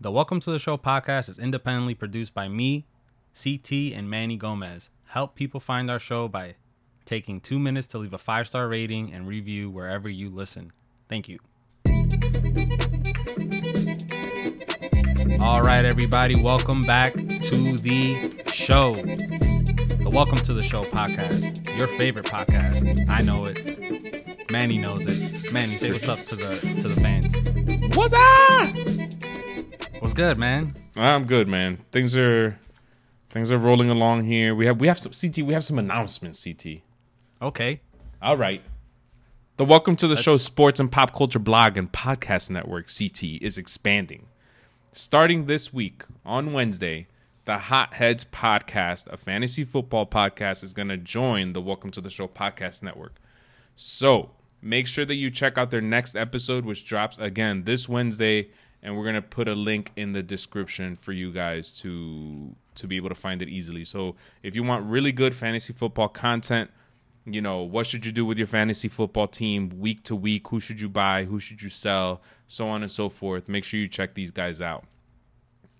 The Welcome to the Show podcast is independently produced by me, CT, and Manny Gomez. Help people find our show by taking two minutes to leave a five star rating and review wherever you listen. Thank you. All right, everybody, welcome back to the show. The Welcome to the Show podcast, your favorite podcast. I know it. Manny knows it. Manny, say what's up to the to the fans. What's up? What's good, man? I'm good, man. Things are things are rolling along here. We have we have some CT. We have some announcements. CT. Okay. All right. The Welcome to the Show Sports and Pop Culture blog and podcast network CT is expanding. Starting this week on Wednesday, the Hotheads podcast, a fantasy football podcast, is going to join the Welcome to the Show podcast network. So make sure that you check out their next episode, which drops again this Wednesday, and we're going to put a link in the description for you guys to to be able to find it easily. So if you want really good fantasy football content, you know, what should you do with your fantasy football team week to week? Who should you buy? Who should you sell? So on and so forth. Make sure you check these guys out.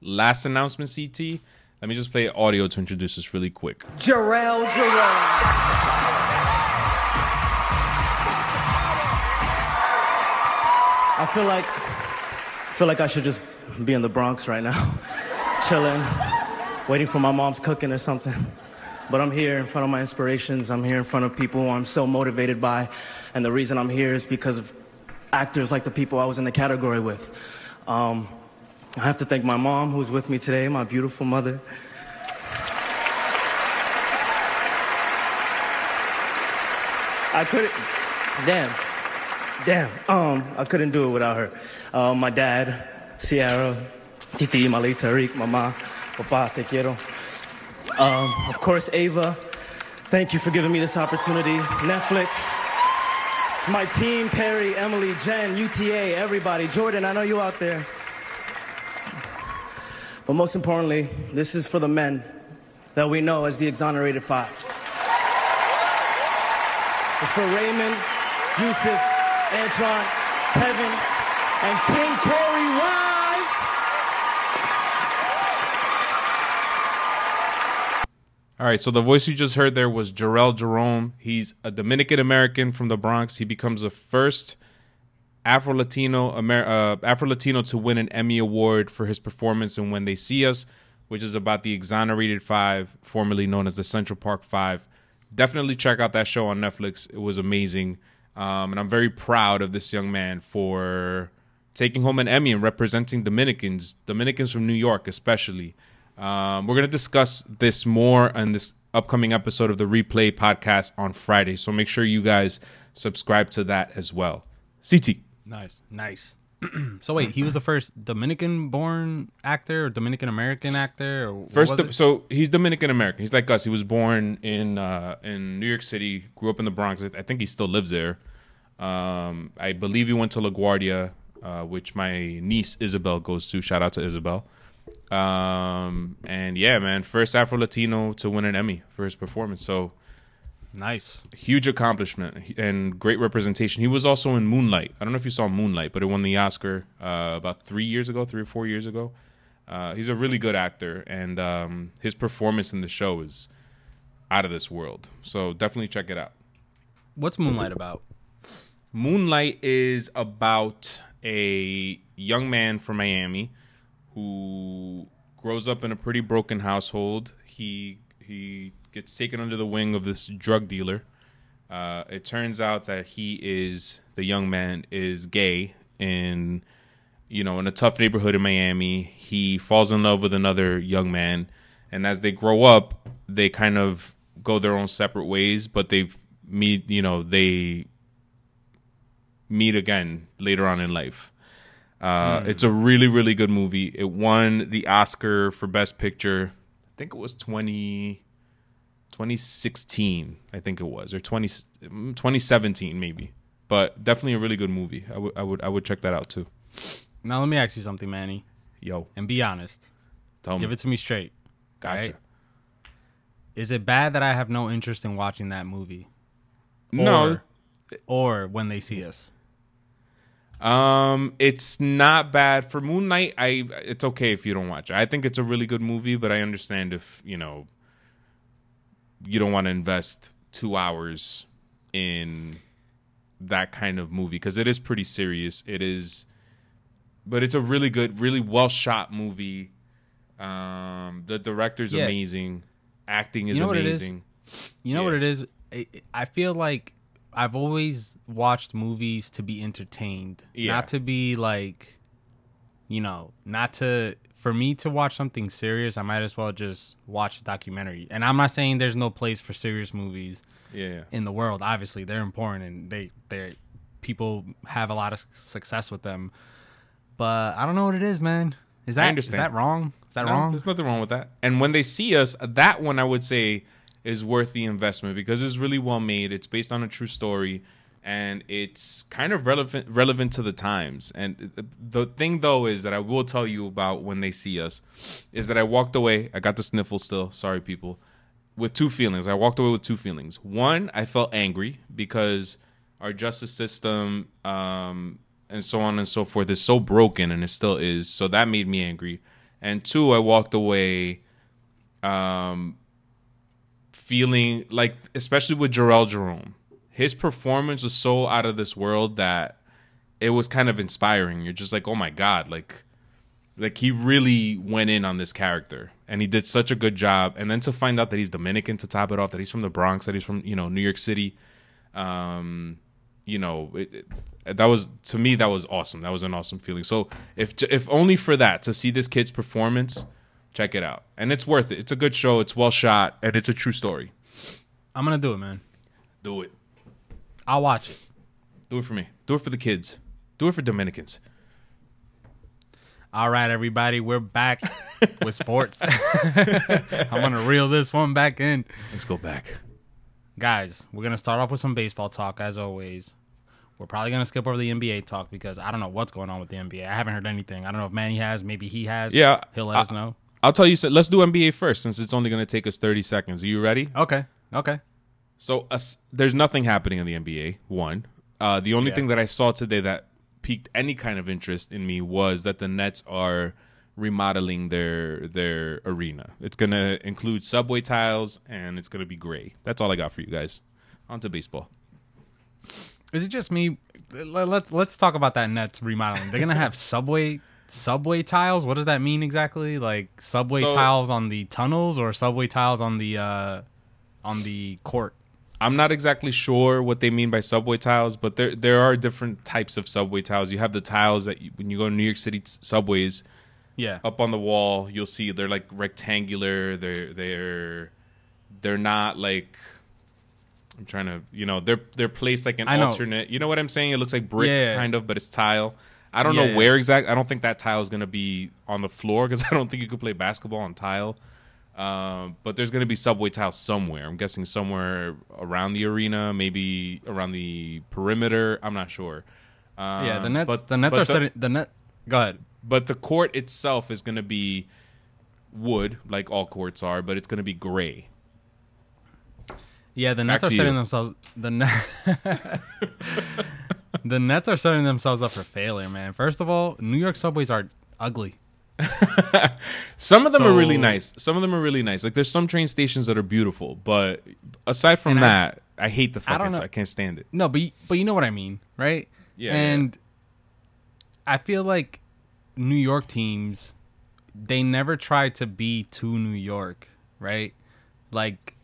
Last announcement, CT. Let me just play audio to introduce this really quick. Jharrel Jerome. I feel like feel like I should just be in the Bronx right now, chilling, waiting for my mom's cooking or something. But I'm here in front of my inspirations. I'm here in front of people who I'm so motivated by, and the reason I'm here is because of actors like the people I was in the category with. Um, I have to thank my mom, who's with me today, my beautiful mother. I couldn't. Damn. Damn. Um, I couldn't do it without her. Uh, my dad, Sierra, Titi, Mali, Tariq, Mama, Papa, te quiero. Um, of course, Ava. Thank you for giving me this opportunity. Netflix. My team, Perry, Emily, Jen, UTA, everybody. Jordan, I know you out there. But most importantly, this is for the men that we know as the exonerated five. It's for Raymond, Yusef, Antoine, Kevin, and King Korey Wise. All right, so the voice you just heard there was Jharrel Jerome. He's a Dominican American from the Bronx. He becomes the first Afro Latino Amer- uh, Afro Latino to win an Emmy award for his performance in When They See Us, which is about the Exonerated Five, formerly known as the Central Park Five. Definitely check out that show on Netflix. It was amazing, um, and I'm very proud of this young man for taking home an Emmy and representing Dominicans, Dominicans from New York, especially. Um, we're gonna discuss this more on this upcoming episode of the Replay podcast on Friday. So make sure you guys subscribe to that as well. CT. Nice. Nice. so wait, he was the first Dominican born actor or Dominican American actor or First, so he's Dominican American. He's like us. He was born in uh, in New York City, grew up in the Bronx. I I think he still lives there. Um, I believe he went to LaGuardia, uh, which my niece Isabel goes to. Shout out to Isabel. Um, and yeah, man, first Afro Latino to win an Emmy for his performance. So nice. huge accomplishment and great representation. He was also in Moonlight. I don't know if you saw Moonlight, but it won the Oscar uh, about three years ago, three or four years ago. Uh, he's a really good actor, and um, his performance in the show is out of this world. So definitely check it out. What's Moonlight about? Moonlight is about a young man from Miami who grows up in a pretty broken household. He he gets taken under the wing of this drug dealer. Uh, it turns out that he is the young man is gay in you know in a tough neighborhood in Miami. He falls in love with another young man, and as they grow up, they kind of go their own separate ways. But they meet, you know, they meet again later on in life. Uh, It's a really, really good movie. It won the Oscar for Best Picture. I think it was 20, 2016, I think it was, or 20, 2017 maybe. But definitely a really good movie. I would, I would, I would check that out too. Now let me ask you something, Manny, Yo, and be honest. tell Give me. it to me straight. Gotcha. alright? Is it bad that I have no interest in watching that movie? No, Or, or when they see us? Um, it's not bad for Moonlight. I it's okay if you don't watch. it. I think it's a really good movie, but I understand if you know you don't want to invest two hours in that kind of movie because it is pretty serious. It is, but it's a really good, really well shot movie. Um, the director's Yeah. amazing, acting is You know it is? amazing. You know Yeah. what it is? I- I feel like I've always watched movies to be entertained, Yeah. not to be like, you know, not to. For me to watch something serious, I might as well just watch a documentary. And I'm not saying there's no place for serious movies Yeah, in the world. Obviously, they're important and they they people have a lot of success with them. But I don't know what it is, man. Is that is that wrong? Is that No, wrong? There's nothing wrong with that. And when they see us, that one I would say is worth the investment because it's really well made. It's based on a true story, and it's kind of relevant relevant to the times. And the- thing though is that I will tell you about when they see us is that I walked away. I got the sniffle still. Sorry, people. With two feelings. I walked away with two feelings. One, I felt angry because our justice system um, and so on and so forth is so broken, and it still is. So that made me angry. And two, I walked away um, feeling like, especially with Jharrel Jerome, his performance was so out of this world that it was kind of inspiring. You're just like, oh my god, like, like he really went in on this character, and he did such a good job. And then to find out that he's Dominican to top it off, that he's from the Bronx, that he's from you know New York City, um, you know, it, it- that was to me that was awesome. That was an awesome feeling. So if if only for that to see this kid's performance, check it out, and it's worth it. It's a good show. It's well shot, and it's a true story. I'm gonna do it, man. Do it. I'll watch it. Do it for me. Do it for the kids. Do it for Dominicans. All right, everybody, we're back with sports. I'm gonna reel this one back in, Let's go back. guys. We're gonna start off with some baseball talk, as always. We're probably gonna skip over the NBA talk because I don't know what's going on with the NBA. I haven't heard anything. I don't know if Manny has. Maybe he has. Yeah, he'll let I- us know. I'll tell you. So let's do NBA first, since it's only going to take us thirty seconds. Are you ready? Okay. Okay. So us there's nothing happening in the NBA. One, uh, the only Yeah. thing that I saw today that piqued any kind of interest in me was that the Nets are remodeling their their arena. It's gonna include subway tiles and it's gonna be gray. That's all I got for you guys. On to baseball. Is it just me? Let- Let's let's talk about that Nets remodeling. They're gonna have subway subway tiles. What does that mean exactly? Like subway So- tiles on the tunnels or subway tiles on the uh on the court? I'm not exactly sure what they mean by subway tiles, but there there are different types of subway tiles. You have the tiles that you, when you go to New York City s- subways, Yeah. up on the wall you'll see they're like rectangular they're they're they're not like i'm trying to you know they're they're placed like an I know. alternate you know what i'm saying it looks like brick Yeah. kind of but it's tile i don't Yeah, know yeah. where exactly. i don't think that tile is going to be on the floor because i don't think you could play basketball on tile um, but there's going to be subway tiles somewhere i'm guessing somewhere around the arena maybe around the perimeter i'm not sure um, Yeah, the Nets. but- the Nets are setting the net. Go ahead. but the court itself is going to be wood, like all courts are, but it's going to be gray. Yeah, the Nets Back are setting you. themselves. The net. the Nets are setting themselves up for failure, man. First of all, New York subways are ugly. Some of them are really nice. Some of them are really nice. Like there's some train stations that are beautiful, but aside from And I- that, I, hate the I fucking. I, know. can't stand it. No, but y- but you know what I mean, right? Yeah, yeah, And I feel like New York teams, they never try to be too New York, right? Like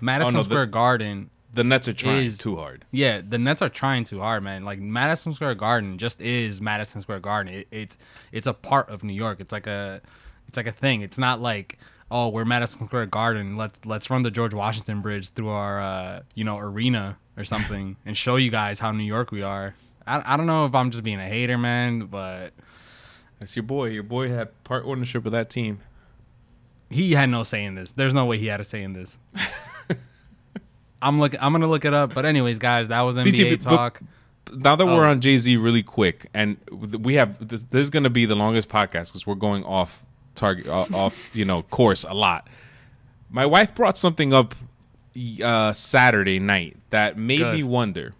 Madison Oh, no, the- Square Garden. The Nets are trying Is- too hard. Yeah, the Nets are trying too hard, man. Like Madison Square Garden just is Madison Square Garden. It, it's it's a part of New York. It's like a it's like a thing. It's not like oh we're Madison Square Garden. Let's let's run the George Washington Bridge through our uh, you know arena or something and show you guys how New York we are. I, I don't know if I'm just being a hater, man, but That's your boy. Your boy had part ownership of that team. he had no say in this. There's no way he had a say in this. I'm look. I'm gonna look it up. But anyways, guys, that was NBA CTV talk. Now that we're Oh. on Jay Z, really quick, and we have this, this is going to be the longest podcast because we're going off target, off you know course a lot. My wife brought something up uh, Saturday night that made Good. me wonder.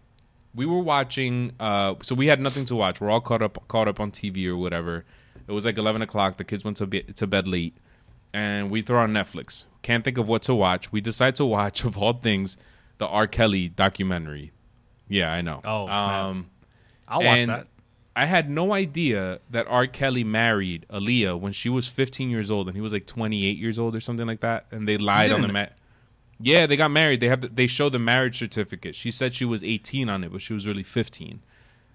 we were watching. Uh, so we had nothing to watch. We're all caught up caught up on TV or whatever. It was like eleven o'clock. The kids went to be, to bed late, and we throw on Netflix. Can't think of what to watch. We decide to watch, of all things, the R. Kelly documentary. Yeah, I know. Oh, snap. um, I'll watch that. I had no idea that R. Kelly married Aaliyah when she was 15 years old and he was like 28 years old or something like that. And they lied on the mat. Yeah, they got married. They have the, they show the marriage certificate. She said she was 18 on it, but she was really 15.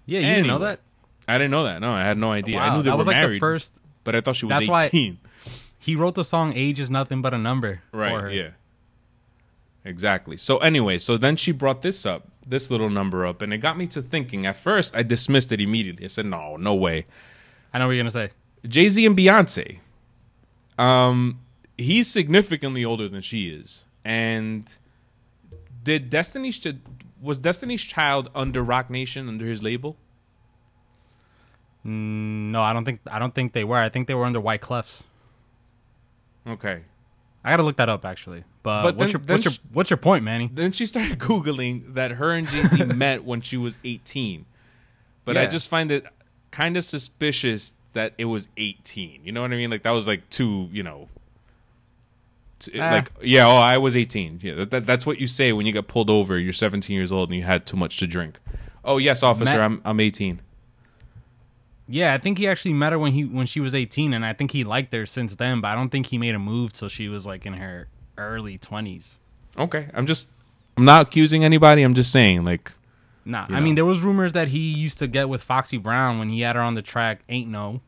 Yeah, you didn't know that? I didn't know that. No, I had no idea. I knew they that were was like the first. but I thought she was That's why- 18. He wrote the song "Age is Nothing But a Number." for her. Right. Yeah. Exactly. So anyway, so then she brought this up, this little number up, and it got me to thinking. At first, I dismissed it immediately. I said, "No, no way." I know what you're gonna say. Jay Z and Beyonce. Um, he's significantly older than she is, and did Destiny's Ch- was Destiny's Child under Roc Nation under his label? No, I don't think. I don't think they were. I think they were under White Clefs. Okay. I gotta look that up actually. But, But what's then- your then what's your sh- what's your point, Manny? Then she started googling that her and Jay Z met when she was eighteen, but I just find it kind of suspicious that it was eighteen. You know what I mean? Like that was like too, you know. t- Ah. Like yeah, oh, I was eighteen. Yeah, that, that, that's what you say when you get pulled over. You're 17 years old and you had too much to drink. Oh yes, officer, Matt- I'm I'm 18. Yeah, I think he actually met her when he when she was 18, and I think he liked her since then. But I don't think he made a move till she was like in her early 20s. Okay, I'm just I'm not accusing anybody. I'm just saying like Nah, I know. mean there was rumors that he used to get with Foxy Brown when he had her on the track "Ain't No,"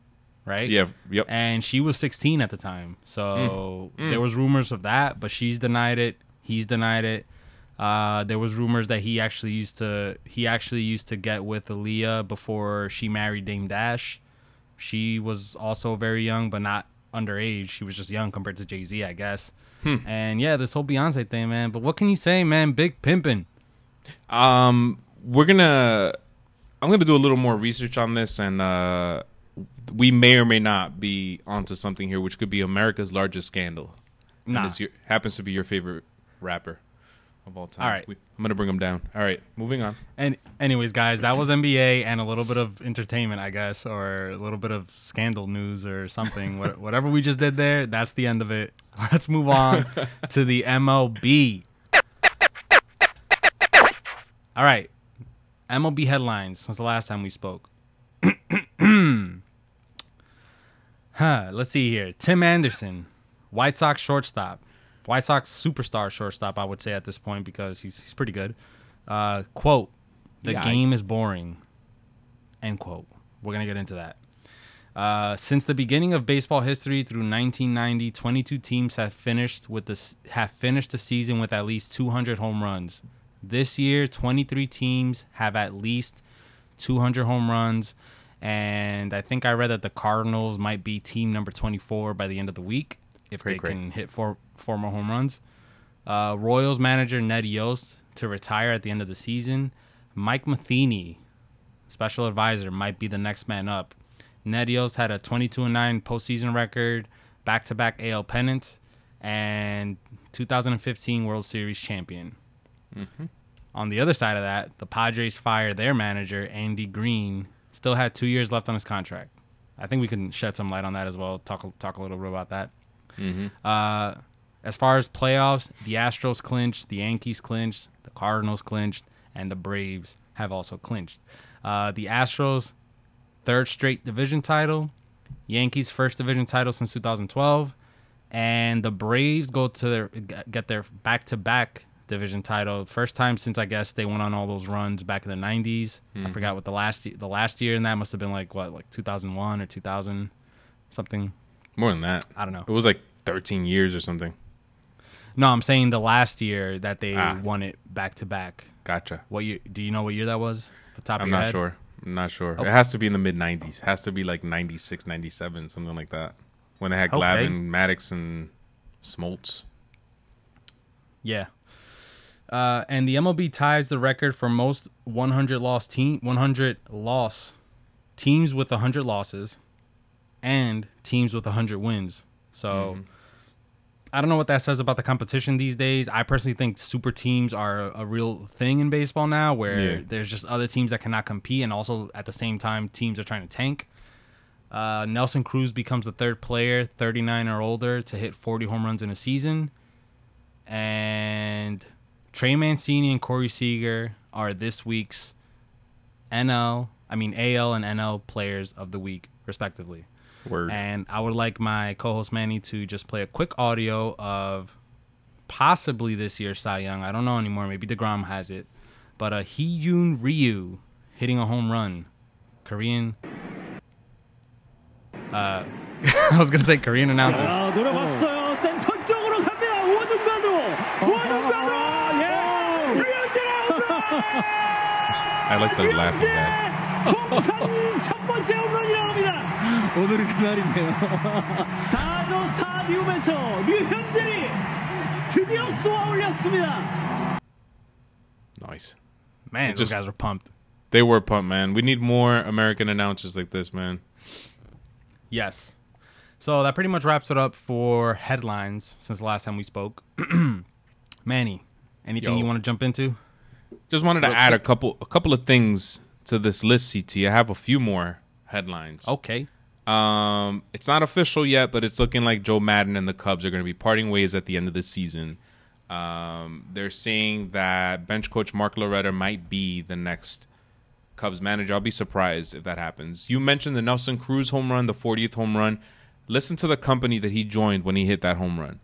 right? yeah, yep. and she was 16 at the time. So Mm. there was rumors of that, but she's denied it. He's denied it. Uh, there was rumors that he actually used to he actually used to get with Aaliyah before she married Dame Dash. She was also very young, but not underage. She was just young compared to Jay Z, I guess. Hmm. And yeah, this whole Beyonce thing, man. But what can you say, man? Big pimping. Um, we're gonna. I'm gonna do a little more research on this, and uh, we may or may not be onto something here, which could be America's largest scandal. Nah. Your, happens to be your favorite rapper of all time. All right. We- I'm gonna bring him down. All right, moving on. And anyways, guys, that was NBA and a little bit of entertainment, I guess, or a little bit of scandal news or something. What- Whatever we just did there, that's the end of it. Let's move on to the MLB. All right, MLB headlines. Since the last time we spoke. huh. Let's see here. Tim Anderson, White Sox shortstop. White Sox superstar shortstop, I would say at this point because he's he's pretty good. Uh, quote: The Yeah, I- game is boring. End quote. We're gonna get into that. Uh, since the beginning of baseball history through 1990, 22 teams have finished with the have finished the season with at least 200 home runs. This year, 23 teams have at least 200 home runs, and I think I read that the Cardinals might be team number 24 by the end of the week if Great, they great. can hit four four more home runs. Uh, Royals manager Ned Yost to retire at the end of the season. Mike Matheny, special advisor, might be the next man up. Ned Yost had a 22 and 9 postseason record, back to back AL pennant, and 2015 World Series champion. On the other side of that, the Padres fired their manager, Andy Green, still had two years left on his contract. I think we can shed some light on that as well. Talk talk a little bit about that. Uh, as far as playoffs, the Astros clinched, the Yankees clinched, the Cardinals clinched, and the Braves have also clinched. Uh, the Astros, third straight division title, Yankees first division title since 2012, and the Braves go to their get their back to back division title first time since I guess they went on all those runs back in the 90s. I forgot what the last the last year and that must have been like what like 2001 or 2000 something. More than that, I don't know. It was like 13 years or something. No, I'm saying the last year that they Ah. won it back to back. Gotcha. What year? Do you know what year that was? The top I'm your not head? sure. I'm not sure. Okay. It has to be in the mid 90s. Has to be like 96, 97, something like that. When they had Okay. Glavine, Maddux, and Smoltz. Yeah. Uh, and the MLB ties the record for most 100 loss team 100 loss teams with 100 losses and teams with 100 wins. So I don't know what that says about the competition these days. I personally think super teams are a real thing in baseball now, where Yeah. there's just other teams that cannot compete, and also at the same time, teams are trying to tank. Uh, Nelson Cruz becomes the third player, 39 or older, to hit 40 home runs in a season. And Trey Mancini and Corey Seager are this week's NL, I mean AL and NL players of the week, respectively. Word. And I would like my co-host Manny to just play a quick audio of possibly this year's Cy Young. I don't know anymore. Maybe Degrom has it, but uh, Hee-Yoon Ryu hitting a home run, Korean. Uh, I was gonna say Korean announcer. 자, 노려봤어요. 센터 쪽으로 갑니다. 우중간으로. 우중간으로. 예. 류현진 I like the laughing guy. 통산 첫 번째 홈런이 나옵니다. 오늘은 그날이네요. 다저 스타디움에서 류현진이 드디어 쏘아 올렸습니다. Nice. Man, It those just- guys are pumped. They were pumped, man. We need more American announcers like this, man. Yes. So that pretty much wraps it up for headlines since the last time we spoke. Manny, anything Yo. you want to jump into? Just wanted to Look, add so- a couple a couple of things to this list, CT. I have a few more headlines. Okay. Um, it's not official yet, but it's looking like Joe Maddon and the Cubs are going to be parting ways at the end of the season. Um, they're saying that bench coach Mark Loretta might be the next Cubs manager. I'll be surprised if that happens. You mentioned the Nelson Cruz home run, the 40th home run. Listen to the company that he joined when he hit that home run.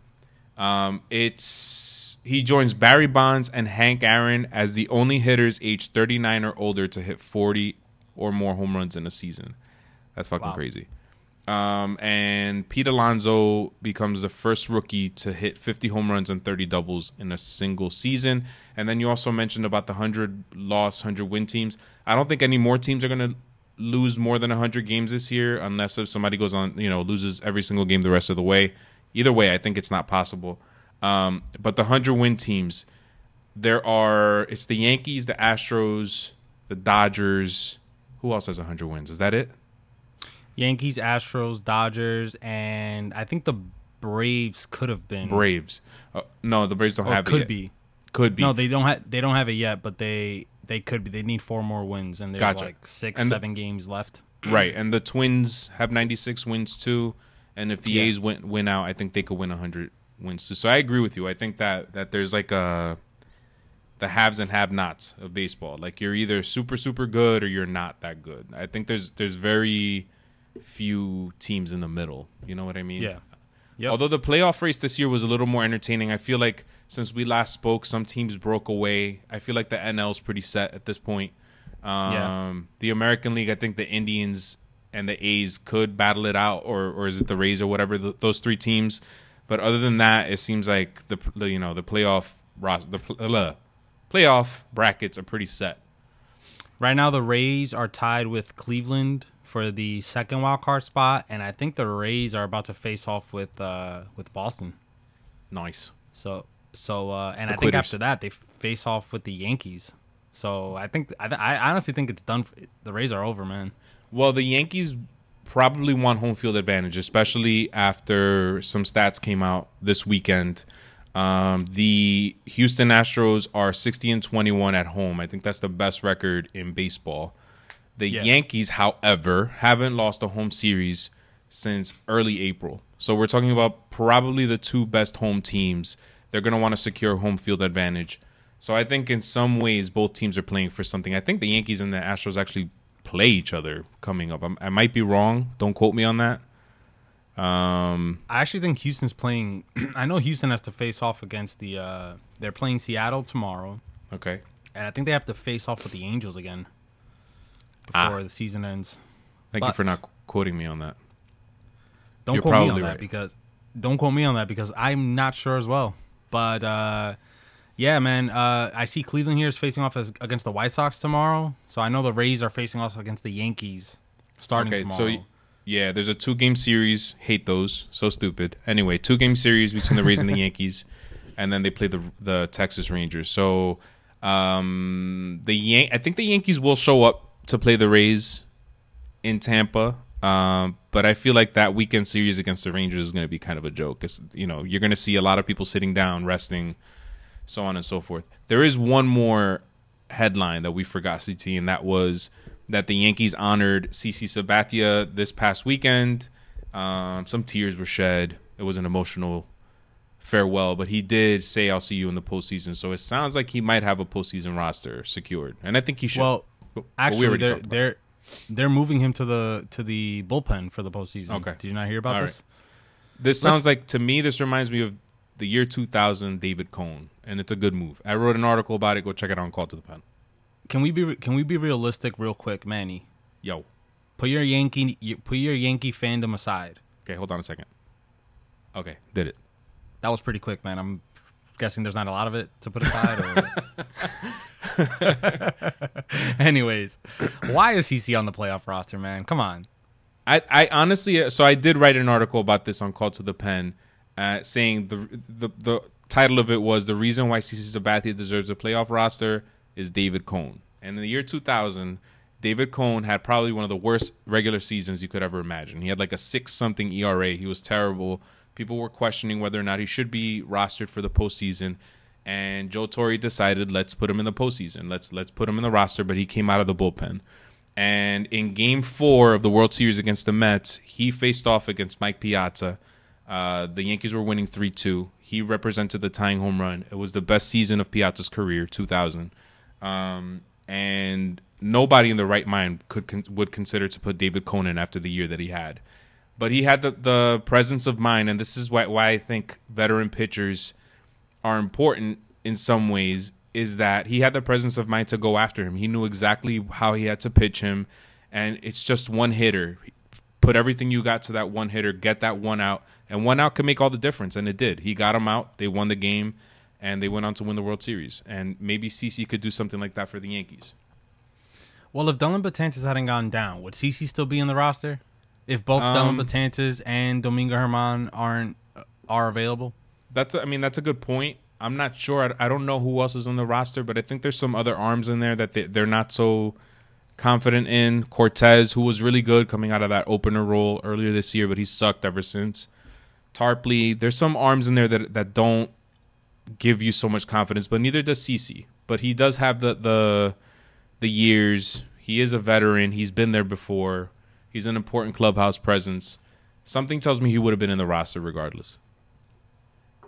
Um, it's he joins Barry Bonds and Hank Aaron as the only hitters aged 39 or older to hit 40 or more home runs in a season. That's fucking Wow. crazy. Um, and Pete Alonso becomes the first rookie to hit 50 home runs and 30 doubles in a single season. And then you also mentioned about the 100 loss, 100 win teams. I don't think any more teams are going to lose more than 100 games this year unless if somebody goes on, you know, loses every single game the rest of the way. Either way, I think it's not possible. Um, but the 100 win teams, there are, it's the Yankees, the Astros, the Dodgers. Who else has 100 wins? Is that it? Yankees, Astros, Dodgers, and I think the Braves could have been. Braves. Uh, no, the Braves don't Or have it could yet. be. Could be. No, they don't have. They don't have it yet, but they they could be. They need four more wins, and there's Gotcha. like six, And the- seven games left. right. And the Twins have 96 wins too. And if the Yeah. A's win win out, I think they could win 100 wins too. So I agree with you. I think that that there's like a the haves and have-nots of baseball. Like you're either super super good or you're not that good. I think there's there's very few teams in the middle. You know what I mean? Yeah. Yep. Although the playoff race this year was a little more entertaining, I feel like since we last spoke, some teams broke away. I feel like the NL is pretty set at this point. Um, Yeah. The American League, I think the Indians and the A's could battle it out, or or is it the Rays or whatever? th those three teams. But other than that, it seems like the, the you know the playoff ros- the uh, playoff brackets are pretty set. Right now, the Rays are tied with Cleveland for the second wild card spot, and I think the Rays are about to face off with uh, with Boston. Nice. So so uh, and The I think after that they face off with the Yankees. So I think I, I honestly think it's done. For, the Rays are over, man. Well, the Yankees probably want home field advantage, especially after some stats came out this weekend. Um, the Houston Astros are 60 and 21 at home. I think that's the best record in baseball. The Yeah. Yankees, however, haven't lost a home series since early April. So we're talking about probably the two best home teams. They're going to want to secure home field advantage. So I think in some ways both teams are playing for something. I think the Yankees and the Astros actually play each other coming up. I'm, I might be wrong. Don't quote me on that. Um, I actually think Houston's playing. I know Houston has to face off against the. Uh, they're playing Seattle tomorrow, okay. and I think they have to face off with the Angels again Ah. before the season ends. Thank you for But- not quoting me on that. Don't You're quote me on probably that because don't quote me on that because I'm not sure as well. But uh, yeah, man, uh, I see Cleveland here is facing off as, against the White Sox tomorrow. So I know the Rays are facing off against the Yankees starting Okay, tomorrow. so yeah, there's a two game series. Hate those. So stupid. Anyway, two game series between the Rays and the Yankees, and then they play the the Texas Rangers. So um, the Yan- I think the Yankees will show up to play the Rays in Tampa. Um, but I feel like that weekend series against the Rangers is going to be kind of a joke. It's, you know, you're going to see a lot of people sitting down, resting, so on and so forth. There is one more headline that we forgot, CT, and that was that the Yankees honored CC Sabathia this past weekend. Um, some tears were shed. It was an emotional farewell, but he did say, "I'll see you in the postseason." So it sounds like he might have a postseason roster secured, and I think he should. Well, But- but we actually, they're talked about it. they're they're moving him to the to the bullpen for the postseason. Okay. Did you not hear about All this? This sounds like to me. This reminds me of the year 2000, David Cone, and it's a good move. I wrote an article about it. Go check it out on Call to the Pen. Can we be can we be realistic real quick, Manny? Yo, Put your Yankee put your Yankee fandom aside. okay, hold on a second. Okay, did it. That was pretty quick, man. I'm guessing there's not a lot of it to put aside. Or... Anyways, why is CC on the playoff roster, man? Come on. I, I honestly, so I did write an article about this on Call to the Pen, uh, saying the, the the title of it was the reason why CC Sabathia deserves a playoff roster is David Cone. And in the year 2000, David Cone had probably one of the worst regular seasons you could ever imagine. He had like a six something ERA. He was terrible. People were questioning whether or not he should be rostered for the postseason. And Joe Torre decided, let's put him in the postseason. Let's let's put him in the roster. But he came out of the bullpen. And in Game Four of the World Series against the Mets, he faced off against Mike Piazza. Uh, the Yankees were winning three two. He represented the tying home run. It was the best season of Piazza's career, two thousand. Um, and nobody in the right mind could con- would consider to put David Conan after the year that he had. But he had the, the presence of mind, and this is why why I think veteran pitchers are important in some ways is that he had the presence of mind to go after him. He knew exactly how he had to pitch him, and it's just one hitter. Put everything you got to that one hitter, get that one out, and one out can make all the difference, and it did. He got him out. They won the game, and they went on to win the World Series. And maybe CC could do something like that for the Yankees. Well, if Dellin Betances hadn't gone down, would CC still be in the roster? If both Um, Dellin Betances and Domingo Germán aren't uh, are available? That's I mean that's a good point. I'm not sure. I, don't know who else is on the roster, but I think there's some other arms in there that they, they're not so confident in. Cortes, who was really good coming out of that opener role earlier this year, but he sucked ever since. Tarpley, there's some arms in there that that don't give you so much confidence, but neither does CC. But he does have the the the years. He is a veteran. He's been there before. He's an important clubhouse presence. Something tells me he would have been in the roster regardless.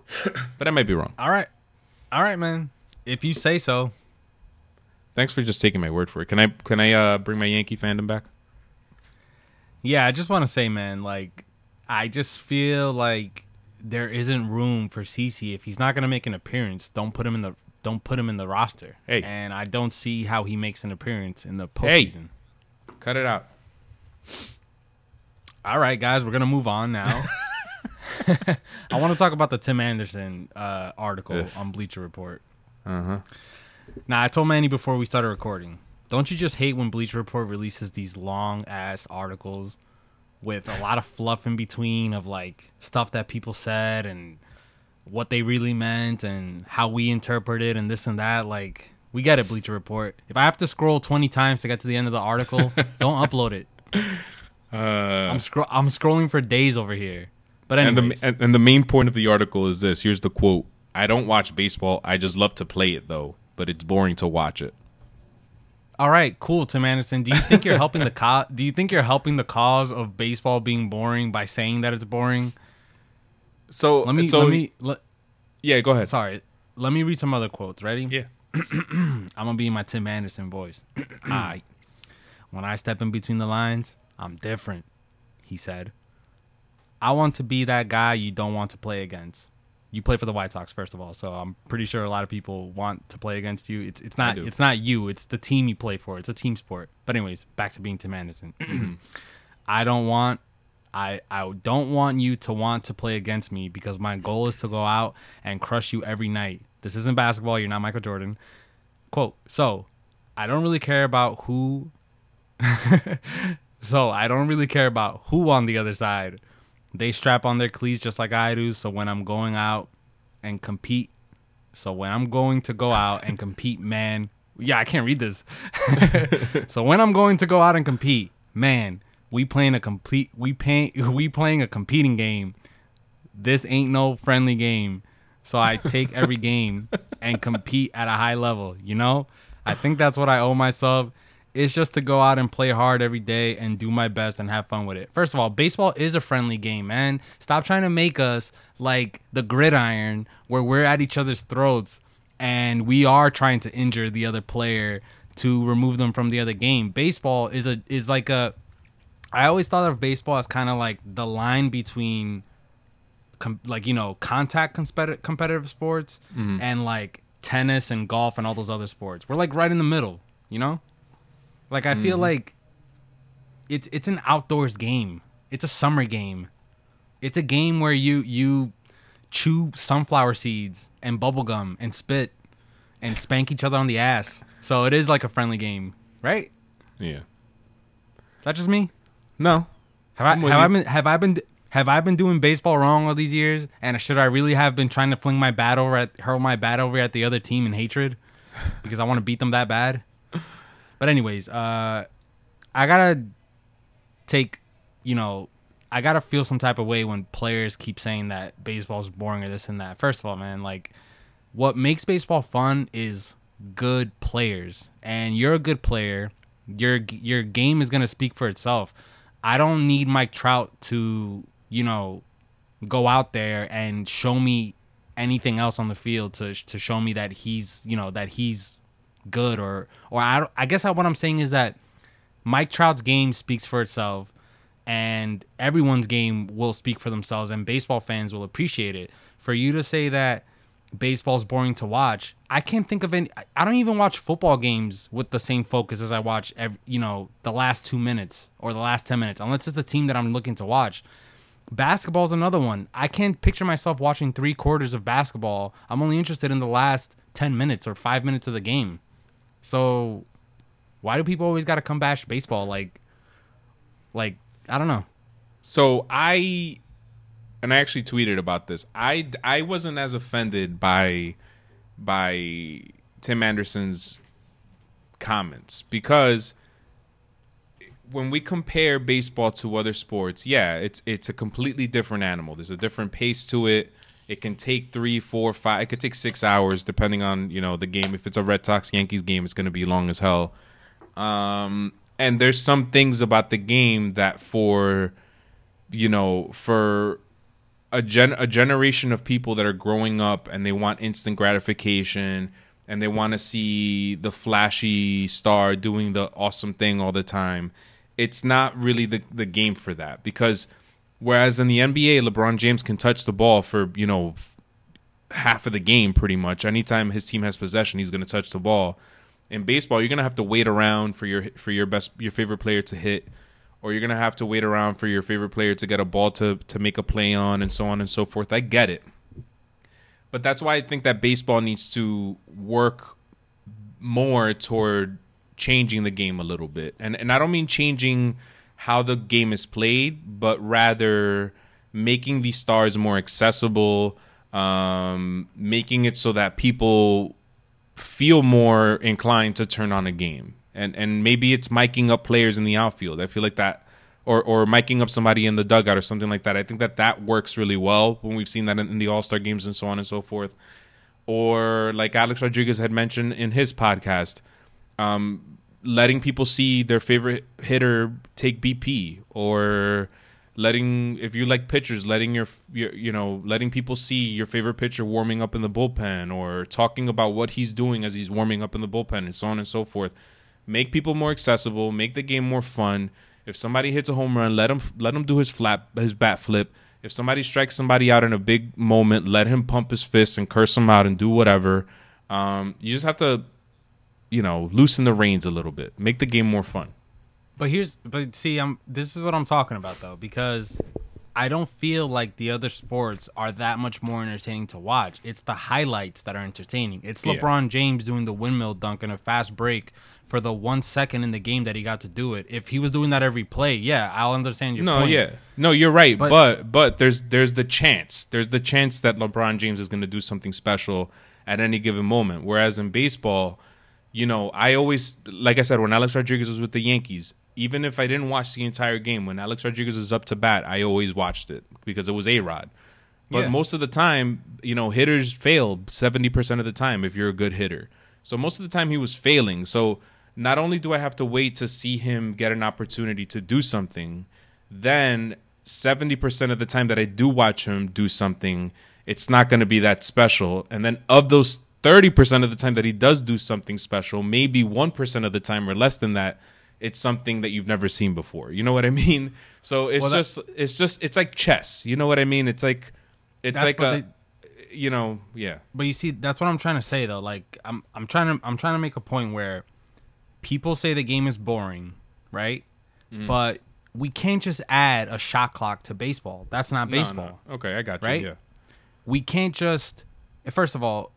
but I might be wrong. All right, all right, man. If you say so. Thanks for just taking my word for it. Can I can I uh, bring my Yankee fandom back? Yeah, I just want to say, man, like, I just feel like there isn't room for CC if he's not gonna make an appearance. Don't put him in the don't put him in the roster. Hey. and I don't see how he makes an appearance in the Hey. postseason. Cut it out. All right, guys, we're gonna move on now. I want to talk about the Tim Anderson uh, article Ugh. on Bleacher Report. Uh huh. Now, I told Manny before we started recording. Don't you just hate when Bleacher Report releases these long ass articles with a lot of fluff in between of like stuff that people said and what they really meant and how we interpret it and this and that? Like, we get it, Bleacher Report. If I have to scroll 20 times to get to the end of the article, don't upload it. Uh, I'm scro- I'm scrolling for days over here. But and the and, and the main point of the article is this. Here's the quote. I don't watch baseball. I just love to play it though, but it's boring to watch it. All right, cool, Tim Anderson. Do you think you're helping the co- Do you think you're helping the cause of baseball being boring by saying that it's boring? So Let me. so let me. Let, yeah, go ahead. sorry. Let me read some other quotes. Ready? Yeah. I'm gonna be in my Tim Anderson voice. I, when I step in between the lines, I'm different. He said. I want to be that guy you don't want to play against. You play for the White Sox, first of all, so I'm pretty sure a lot of people want to play against you. It's it's not it's not you. It's the team you play for. It's a team sport. But anyways, back to being Tim Anderson. I don't want I I don't want you to want to play against me because my goal is to go out and crush you every night. This isn't basketball. You're not Michael Jordan. Quote. So, I don't really care about who So, I don't really care about who on the other side. They strap on their cleats just like I do, so when I'm going out and compete so when I'm going to go out and compete, man, yeah, I can't read this. so when I'm going to go out and compete, man, we playing a complete we pay we playing a competing game. This ain't no friendly game. So I take every game and compete at a high level, you know? I think that's what I owe myself. It's just to go out and play hard every day and do my best and have fun with it. First of all, baseball is a friendly game, man. Stop trying to make us like the gridiron where we're at each other's throats and we are trying to injure the other player to remove them from the other game. Baseball is a is like a I always thought of baseball as kind of like the line between com- like you know contact competitive competitive sports mm-hmm. and like tennis and golf and all those other sports. We're like right in the middle, you know? Like I feel like it's it's an outdoors game. It's a summer game. It's a game where you you chew sunflower seeds and bubble gum and spit and spank each other on the ass. So it is like a friendly game, right? Yeah. Is that just me? No. Have I have I been have I been have I been doing baseball wrong all these years? And should I really have been trying to fling my bat over at hurl my bat over at the other team in hatred because I want to beat them that bad? But anyways, uh, I gotta take, you know, I gotta feel some type of way when players keep saying that baseball's boring or this and that. First of all, man, like what makes baseball fun is good players, and you're a good player. Your your game is gonna speak for itself. I don't need Mike Trout to, you know, go out there and show me anything else on the field to to show me that he's, you know, that he's good or or I I guess what I'm saying is that Mike Trout's game speaks for itself and everyone's game will speak for themselves and baseball fans will appreciate it. For you to say that baseball's boring to watch, I can't think of any I don't even watch football games with the same focus as I watch every, you know, the last 2 minutes or the last 10 minutes unless it's the team that I'm looking to watch. Basketball's another one. I can't picture myself watching 3 quarters of basketball. I'm only interested in the last 10 minutes or 5 minutes of the game. So why do people always got to come bash baseball like like I don't know. So I and I actually tweeted about this. I I wasn't as offended by by Tim Anderson's comments because when we compare baseball to other sports, yeah, it's it's a completely different animal. There's a different pace to it. It can take three, four, five. It could take six hours depending on you know the game. If it's a Red Sox Yankees game, it's going to be long as hell. Um, and there's some things about the game that for you know for a gen a generation of people that are growing up and they want instant gratification and they want to see the flashy star doing the awesome thing all the time. It's not really the the game for that because whereas in the NBA LeBron James can touch the ball for, you know, half of the game pretty much. Anytime his team has possession, he's going to touch the ball. In baseball, you're going to have to wait around for your for your best your favorite player to hit or you're gonna have to wait around for your favorite player to get a ball to to make a play on, and so on and so forth. I get it, but that's why I think that baseball needs to work more toward changing the game a little bit, and and I don't mean changing how the game is played, but rather making these stars more accessible, um, making it so that people feel more inclined to turn on a game. And and maybe it's miking up players in the outfield. I feel like that or or miking up somebody in the dugout or something like that. I think that that works really well when we've seen that in, in the All-Star games and so on and so forth. Or like Alex Rodriguez had mentioned in his podcast, um, letting people see their favorite hitter take BP or letting if you like pitchers letting your, your you know letting people see your favorite pitcher warming up in the bullpen or talking about what he's doing as he's warming up in the bullpen and so on and so forth. Make people more accessible make the game more fun. If somebody hits a home run let him let him do his flat his bat flip. If somebody strikes somebody out in a big moment let him pump his fists and curse him out and do whatever. Um, you just have to you know loosen the reins a little bit make the game more fun But here's but see, I'm this is what I'm talking about though because I don't feel like the other sports are that much more entertaining to watch. It's the highlights that are entertaining. It's Yeah. LeBron James doing the windmill dunk in a fast break for the one second in the game that he got to do it. If he was doing that every play, yeah, I'll understand your point. no point. yeah no you're right But- but, but there's there's the chance there's the chance that lebron james is going to do something special at any given moment whereas in baseball you know i always like i said when alex rodriguez was with the yankees even if I didn't watch the entire game, when Alex Rodriguez was up to bat, I always watched it because it was A Rod. But Yeah. most of the time, you know, hitters fail 70% of the time if you're a good hitter. So most of the time he was failing. So not only do I have to wait to see him get an opportunity to do something, then 70% of the time that I do watch him do something, it's not going to be that special. And then of those 30% of the time that he does do something special, maybe 1% of the time or less than that, it's something that you've never seen before. You know what I mean? So it's Well, that- just it's just it's like chess. You know what I mean? It's like it's like a you know, yeah. But you see, that's what I'm trying to say though. Like I'm I'm trying to I'm trying to make a point where people say the game is boring, right? Mm. But we can't just add a shot clock to baseball. That's not No, baseball. no. Okay, I got you. Right? Yeah. We can't just first of all,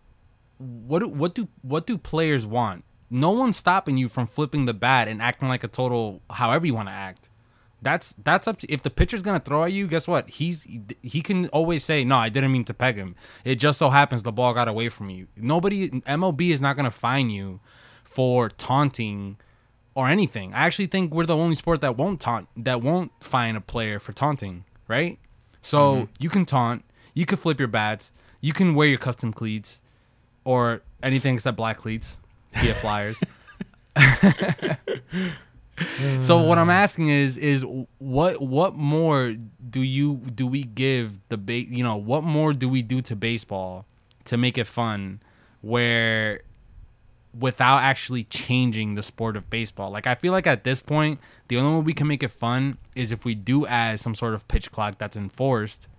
what do, what do what do players want? No one's stopping you from flipping the bat and acting like a total however you want to act. That's that's up to if the pitcher's gonna throw at you. Guess what? He's he can always say no. I didn't mean to peg him. It just so happens the ball got away from you. Nobody MLB is not gonna fine you for taunting or anything. I actually think we're the only sport that won't taunt that won't fine a player for taunting. Right? So mm-hmm. you can taunt. You can flip your bats. You can wear your custom cleats or anything except black cleats via flyers. so what I'm asking is is what what more do you do we give the ba- you know what more do we do to baseball to make it fun where without actually changing the sport of baseball like I feel like at this point the only way we can make it fun is if we do add some sort of pitch clock that's enforced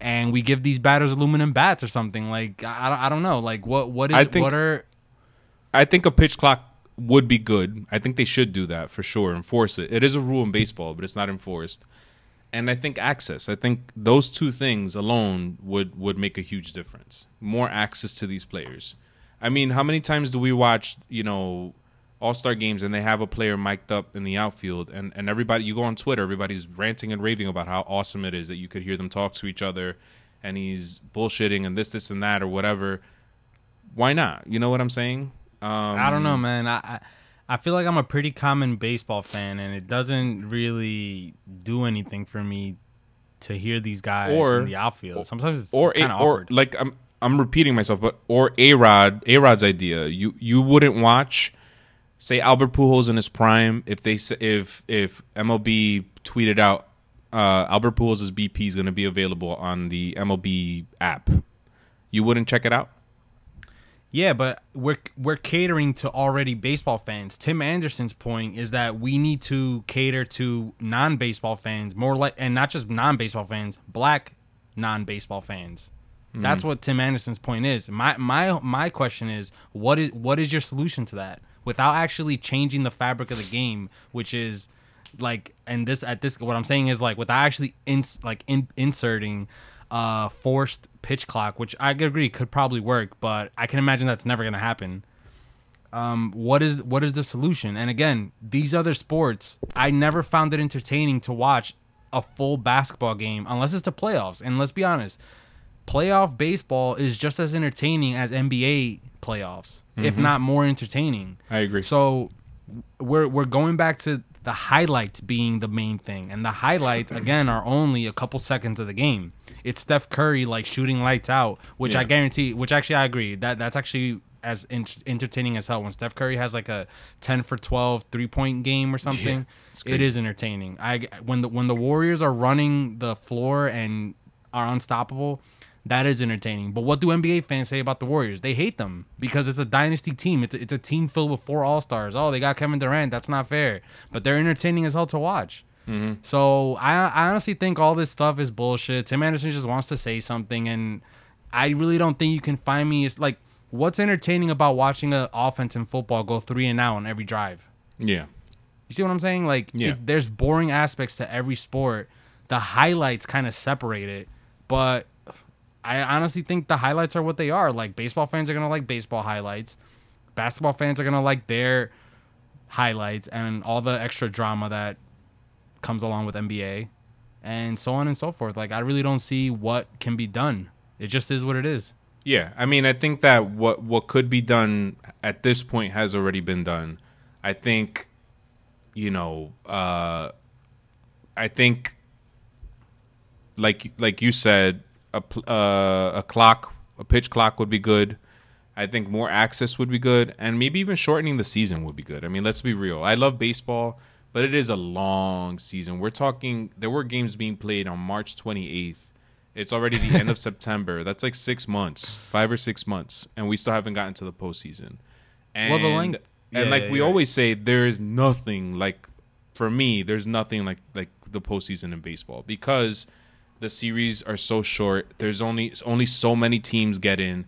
and we give these batters aluminum bats or something like I, I don't- know like what what is I think- what are I think a pitch clock would be good. I think they should do that for sure. Enforce it. It is a rule in baseball, but it's not enforced. And I think access. I think those two things alone would would make a huge difference. More access to these players. I mean, how many times do we watch, you know, all star games and they have a player mic'd up in the outfield and, and everybody you go on Twitter, everybody's ranting and raving about how awesome it is that you could hear them talk to each other and he's bullshitting and this, this and that or whatever. Why not? You know what I'm saying? Um, I don't know, man. I, I I feel like I'm a pretty common baseball fan, and it doesn't really do anything for me to hear these guys Or- in the outfield. Sometimes it's or kind of or awkward. like I'm I'm repeating myself, but or A Rod A Rod's idea. You you wouldn't watch, say Albert Pujols in his prime if they if if MLB tweeted out uh, Albert Pujols' BP is going to be available on the MLB app. You wouldn't check it out. Yeah, but we're we're catering to already baseball fans. Tim Anderson's point is that we need to cater to non-baseball fans more like and not just non-baseball fans, black non-baseball fans. That's what Tim Anderson's point is. My my my question is what is what is your solution to that without actually changing the fabric of the game, which is like and this at this what I'm saying is like without actually ins, like in, inserting uh forced pitch clock, which I agree could probably work, but I can imagine that's never gonna happen. Um, what is what is the solution? And again, these other sports, I never found it entertaining to watch a full basketball game unless it's the playoffs. And let's be honest, playoff baseball is just as entertaining as NBA playoffs, if mm-hmm. not more entertaining. I agree. So we're we're going back to the highlights being the main thing, and the highlights again are only a couple seconds of the game. It's Steph Curry like shooting lights out, which I guarantee. Which actually I agree that that's actually as en- entertaining as hell. When Steph Curry has like a 10 for 12 three point game or something, it's it is entertaining. I when the when the Warriors are running the floor and are unstoppable. That is entertaining. But what do NBA fans say about the Warriors? They hate them because it's a dynasty team. It's a, it's a team filled with four All Stars. Oh, they got Kevin Durant. That's not fair. But they're entertaining as hell to watch. Mm-hmm. So I, I honestly think all this stuff is bullshit. Tim Anderson just wants to say something, and I really don't think you can find me. It's like what's entertaining about watching an offense in football go three and out on every drive. yeah. You see what I'm saying? Like, Yeah. if there's boring aspects to every sport. The highlights kind of separate it, but I honestly think the highlights are what they are. Like, baseball fans are gonna like baseball highlights. Basketball fans are gonna like their highlights and all the extra drama that comes along with NBA, and so on and so forth. Like, I really don't see what can be done. It just is what it is. Yeah, I mean, I think that what what could be done at this point has already been done. I think you know, uh, I think, like like you said, a uh, a clock, a pitch clock would be good. I think more access would be good, and maybe even shortening the season would be good. I mean, let's be real. I love baseball, but it is a long season. We're talking. There were games being played on March 28th. It's already the end of September. That's like six months, five or six months, and we still haven't gotten to the postseason. And, Well, the length- and like yeah, we you're always say, there is nothing like for me. There's nothing like like the postseason in baseball because the series are so short. There's only only so many teams get in.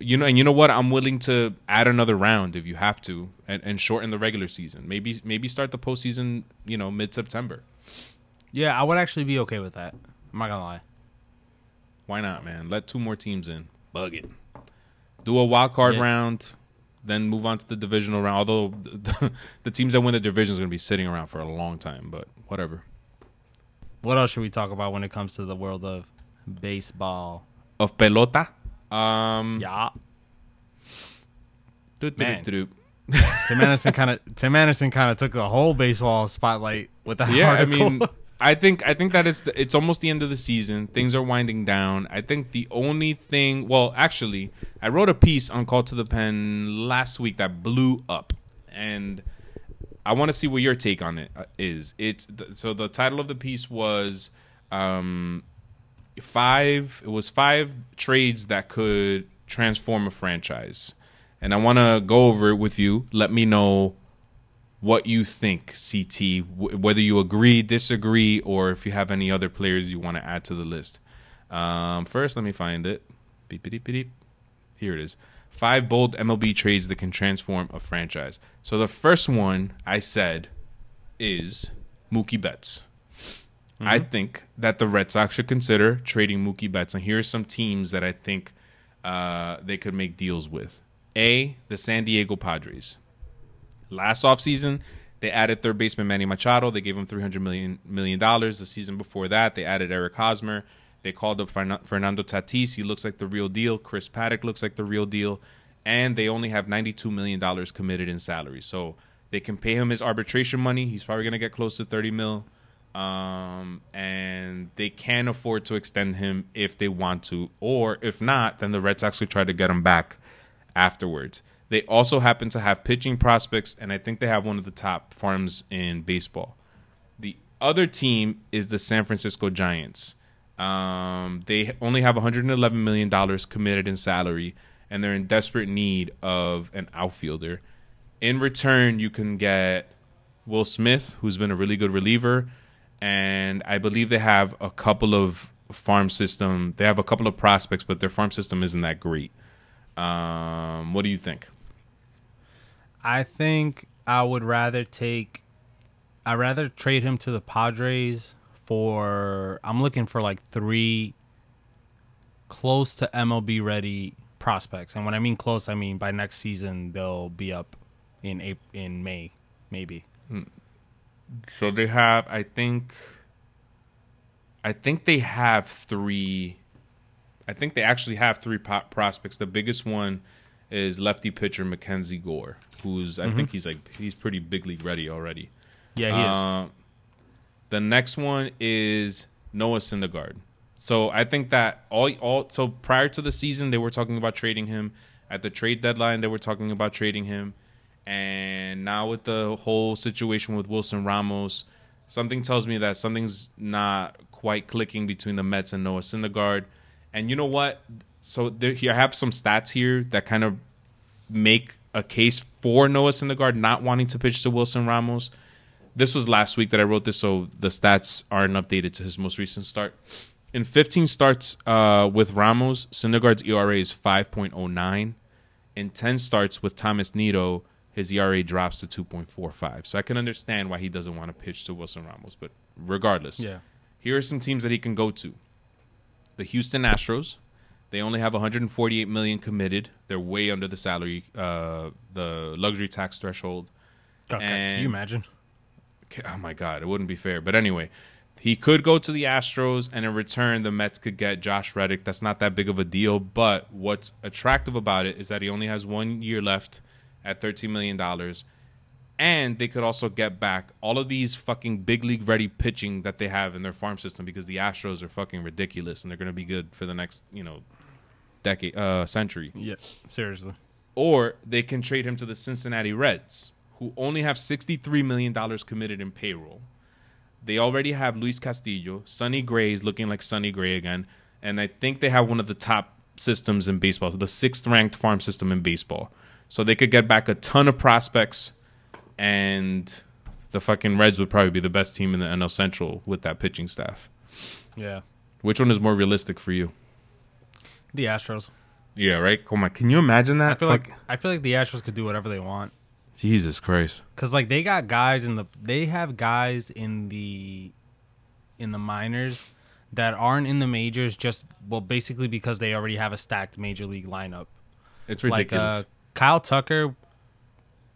You know, and you know what? I'm willing to add another round if you have to, and, and shorten the regular season. Maybe maybe start the postseason. You know, mid September. Yeah, I would actually be okay with that. I'm not gonna lie. Why not, man? Let two more teams in. Bug it. Do a wild card Yeah. round, then move on to the divisional round. Although the, the teams that win the division is going to be sitting around for a long time, but whatever. What else should we talk about when it comes to the world of baseball? Of pelota. Um, Yeah. Man. Tim Anderson kind of Tim Anderson kind of took the whole baseball spotlight with that yeah, I mean, I think I think that it's the, it's almost the end of the season. Things are winding down. I think the only thing, well, actually, I wrote a piece on Call to the Pen last week that blew up, and I want to see what your take on it uh. It's th- so the title of the piece was um, five. It was five trades that could transform a franchise, and I want to go over it with you. Let me know what you think, CT, w- whether you agree, disagree, or if you have any other players you want to add to the list. Um, first, let me find it. Beep, beep, beep, beep. Here it is. Five bold MLB trades that can transform a franchise. So the first one I said is Mookie Betts. I think that the Red Sox should consider trading Mookie Betts, and here are some teams that I think uh, they could make deals with. A, the San Diego Padres last offseason they added third baseman Manny Machado. They gave him three hundred million million dollars. The season before that, they added Eric Hosmer. They called up Fernando Tatis. He looks like the real deal. Chris Paddack looks like the real deal. And they only have ninety two million dollars committed in salary, so they can pay him his arbitration money. He's probably gonna get close to thirty mil, um, and they can afford to extend him if they want to, or if not, then the Red Sox could try to get him back afterwards. They also happen to have pitching prospects, and I think they have one of the top farms in baseball. The other team is the San Francisco Giants. Um, they only have 111 million dollars committed in salary, and they're in desperate need of an outfielder. In return, you can get Will Smith, who's been a really good reliever, and I believe they have a couple of farm system. They have a couple of prospects, but their farm system isn't that great. Um, what do you think? I think I would rather take. I'd rather trade him to the Padres for. I'm looking for like three close to MLB ready prospects, and when I mean close, I mean by next season they'll be up in April, in May, maybe. Hmm. So they have, I think, I think they have three. I think they actually have three prospects. The biggest one is lefty pitcher MacKenzie Gore, who's I mm-hmm. think he's like he's pretty big league ready already. Yeah, he is. Uh, The next one is Noah Syndergaard. So I think that all all so prior to the season they were talking about trading him. At the trade deadline they were talking about trading him. And now with the whole situation with Wilson Ramos, something tells me that something's not quite clicking between the Mets and Noah Syndergaard. And you know what? So there here I have some stats here that kind of make a case for Noah Syndergaard not wanting to pitch to Wilson Ramos. This was last week that I wrote this, so the stats aren't updated to his most recent start. In 15 starts uh, with Ramos, Syndergaard's ERA is 5.09. In 10 starts with Tomás Nido, his ERA drops to 2.45. So I can understand why he doesn't want to pitch to Wilson Ramos, but regardless, yeah. here are some teams that he can go to. The Houston Astros. They only have 148 million committed. They're way under the salary, uh, the luxury tax threshold. Okay. Can you imagine? Oh my God, it wouldn't be fair. But anyway, he could go to the Astros, and in return, the Mets could get Josh Reddick. That's not that big of a deal. But what's attractive about it is that he only has one year left at $13 million. And they could also get back all of these fucking big league ready pitching that they have in their farm system because the Astros are fucking ridiculous and they're going to be good for the next, you know, decade, uh, century. Yeah, seriously. Or they can trade him to the Cincinnati Reds, who only have $63 million committed in payroll. They already have Luis Castillo. Sonny Gray is looking like Sonny Gray again. And I think they have one of the top systems in baseball, the sixth ranked farm system in baseball. So they could get back a ton of prospects, and the fucking Reds would probably be the best team in the NL Central with that pitching staff. Yeah, Which one is more realistic for you? the Astros. Yeah, right. Come on, can you imagine that? I feel Fuck- like I feel like the Astros could do whatever they want. Jesus Christ. Cause like they got guys in the they have guys in the in the minors that aren't in the majors just well basically because they already have a stacked major league lineup. It's Like ridiculous. uh Kyle Tucker,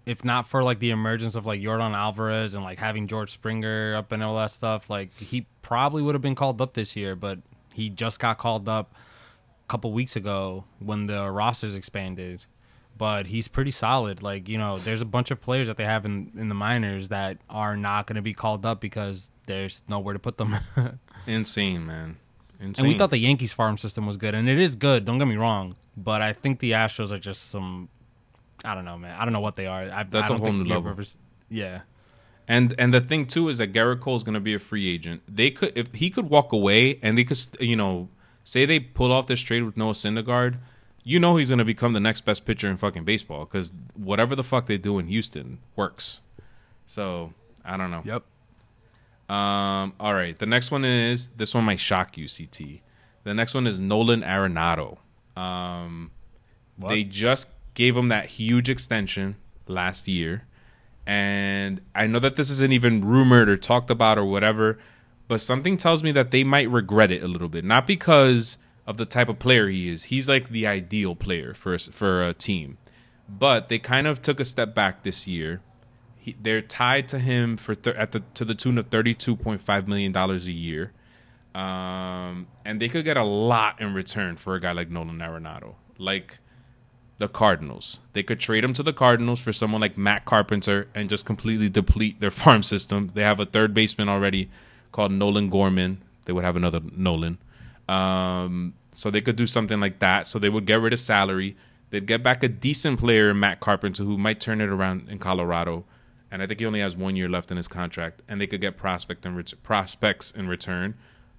if not for like the emergence of like Yordan Alvarez and like having George Springer up and all that stuff, like he probably would have been called up this year, but he just got called up a couple weeks ago when the rosters expanded. But he's pretty solid. Like, you know, there's a bunch of players that they have in, in the minors that are not going to be called up because there's nowhere to put them. Insane, man. Insane. And we thought the Yankees farm system was good, and it is good. Don't get me wrong, but I think the Astros are just some. I don't know, man. I don't know what they are. I, That's I a whole new level. ever yeah, And and the thing too is that Gerrit Cole is going to be a free agent. They could if he could walk away and they could you know say they pull off this trade with Noah Syndergaard, you know he's going to become the next best pitcher in fucking baseball because whatever the fuck they do in Houston works. So I don't know. yep. Um. All right. The next one is this one might shock you, CT. The next one is Nolan Arenado. Um, What? they just gave him that huge extension last year, and I know that this isn't even rumored or talked about or whatever, but something tells me that they might regret it a little bit. Not because of the type of player he is. He's like the ideal player for a, for a team, but they kind of took a step back this year he, they're tied to him for th- at the to the tune of thirty two point five million dollars a year, um, and they could get a lot in return for a guy like Nolan Arenado, like the Cardinals. They could trade him to the Cardinals for someone like Matt Carpenter and just completely deplete their farm system. They have a third baseman already called Nolan Gorman. They would have another Nolan. Um, so they could do something like that. So they would get rid of salary. They'd get back a decent player Matt Carpenter who might turn it around in Colorado. And I think he only has one year left in his contract. And they could get prospect and ret- prospects in return.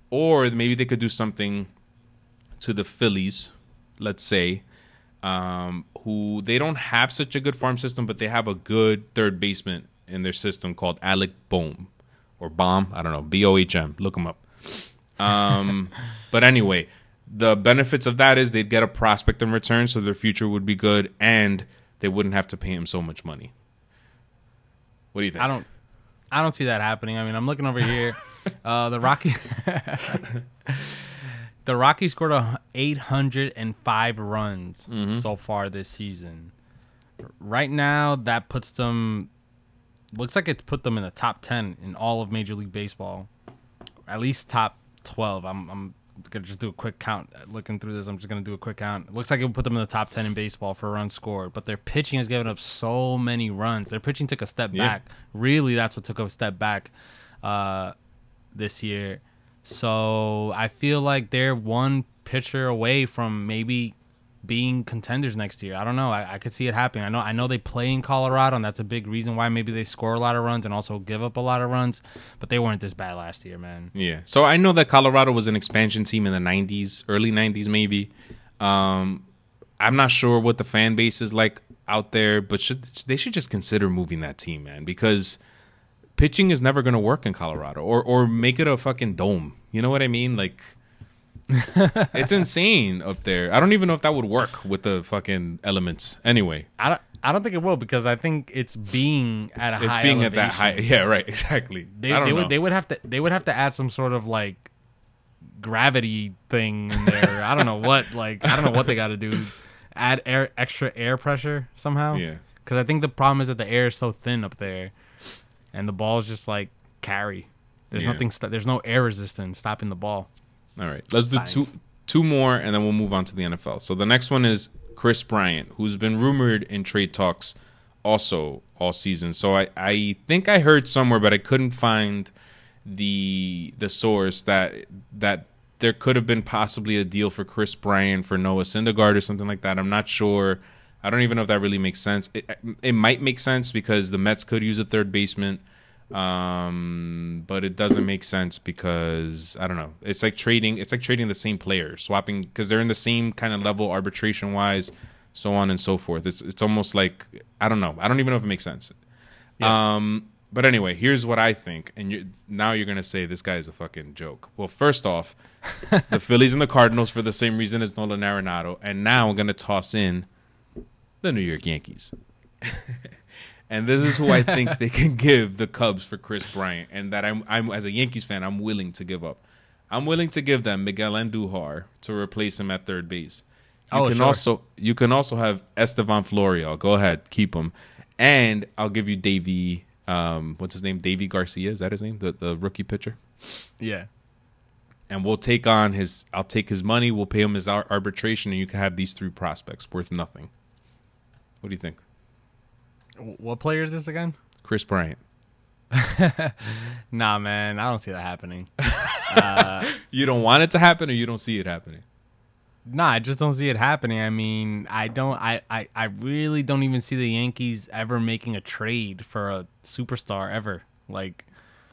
Or maybe they could do something to the Phillies, let's say, um, who they don't have such a good farm system, but they have a good third baseman in their system called Alec Bohm or Bomb. I don't know, B O H M. Look him up. Um, but anyway, the benefits of that is they'd get a prospect in return, so their future would be good, and they wouldn't have to pay him so much money. What do you think? I don't. I don't see that happening. I mean, I'm looking over here. uh, the Rocky. the Rockies scored a 805 runs so far this season. Right now, that puts them. Looks like it's put them in the top 10 in all of Major League Baseball. At least top 12. I'm. I'm gonna just do a quick count. Looking through this, I'm just gonna do a quick count. It looks like it would put them in the top 10 in baseball for runs scored. But their pitching has given up so many runs. Their pitching took a step Yeah. back. Really, that's what took a step back uh, this year. So I feel like they're one pitcher away from maybe being contenders next year. I don't know. I, I could see it happening. I know. I know they play in Colorado, and that's a big reason why maybe they score a lot of runs and also give up a lot of runs. But they weren't this bad last year, man. Yeah. So I know that Colorado was an expansion team in the 90s, early 90s maybe. Um, I'm not sure what the fan base is like out there, but should they should just consider moving that team, man, because pitching is never going to work in Colorado or or make it a fucking dome. You know what I mean? Like it's insane up there. I don't even know if that would work with the fucking elements. Anyway, I don't. I don't think it will because I think it's being at a high. it's being at that elevation. high. Yeah, right. Exactly. They, they would they would have to they would have to add some sort of like gravity thing in there. I don't know what like I don't know what they got to do. Add air extra air pressure somehow. Yeah. Because I think the problem is that the air is so thin up there, and the balls just like carry. There's Yeah. nothing. St- there's no air resistance stopping the ball. All right, let's do two two more, and then we'll move on to the NFL. So the next one is Kris Bryant, who's been rumored in trade talks also all season. So I, I think I heard somewhere, but I couldn't find the the source that that there could have been possibly a deal for Kris Bryant for Noah Syndergaard or something like that. I'm not sure. I don't even know if that really makes sense. It, it might make sense because the Mets could use a third baseman, um, but it doesn't make sense because I don't know. It's like trading. It's like trading the same player, swapping because they're in the same kind of level arbitration wise, so on and so forth. It's it's almost like I don't know. I don't even know if it makes sense. Um, but anyway, here's what I think, and you now you're gonna say this guy is a fucking joke. Well, first off, the Phillies and the Cardinals for the same reason as Nolan Arenado, and now I'm gonna toss in the New York Yankees. and this is who I think they can give the Cubs for Kris Bryant, and that I'm, I'm as a Yankees fan, I'm willing to give up. I'm willing to give them Miguel Andujar to replace him at third base. You Oh, can sure. also you can also have Estevan Florial. Go ahead, keep him, and I'll give you Deivi. Um, what's his name? Deivi Garcia. Is that his name? The the rookie pitcher. Yeah. And we'll take on his. I'll take his money. We'll pay him his arbitration, and you can have these three prospects worth nothing. What do you think, What player is this again? Kris Bryant? Nah, man, I don't see that happening. You don't want it to happen, or you don't see it happening. Nah, I just don't see it happening. I mean, I don't. I, I, I really don't even see the Yankees ever making a trade for a superstar ever. Like,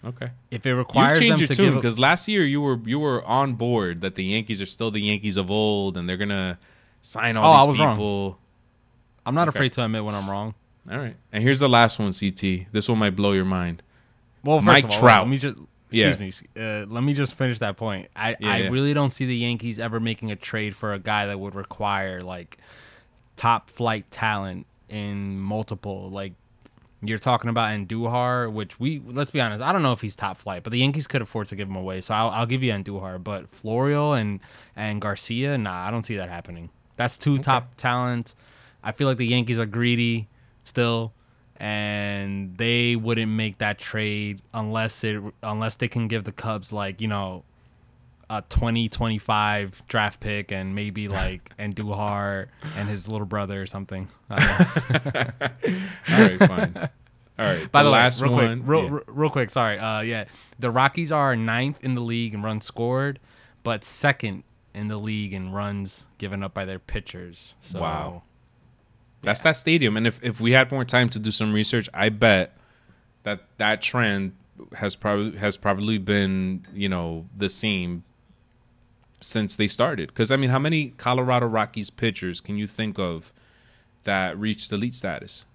Okay. if it requires them changed your to tune give, because last year you were you were on board that the Yankees are still the Yankees of old, and they're gonna sign all Oh, I these was wrong. I'm not Okay. afraid to admit when I'm wrong. All right. And here's the last one, CT. This one might blow your mind. Well, first Mike of all, Trout. Let me just Yeah. excuse me. Uh, let me just finish that point. I, Yeah, I yeah. really don't see the Yankees ever making a trade for a guy that would require like top flight talent in multiple. Like you're talking about Andujar, which we let's be honest, I don't know if he's top flight, but the Yankees could afford to give him away. So I'll, I'll give you Andujar, but Florio and and Garcia, nah, I don't see that happening. That's two top talent. I feel like the Yankees are greedy still and they wouldn't make that trade unless it unless they can give the Cubs like you know a 2025 draft pick and maybe like Andujar and his little brother or something. I don't know. All right, fine. All right. By the, last way, real one. quick, real, yeah. real- real quick, sorry. Uh, yeah, the Rockies are ninth in the league in runs scored, but second in the league in runs given up by their pitchers. So, Wow. That's that stadium. And if, if we had more time to do some research, I bet that that trend has probably has probably been you know the same since they started. Because I mean, how many Colorado Rockies pitchers can you think of that reached elite status?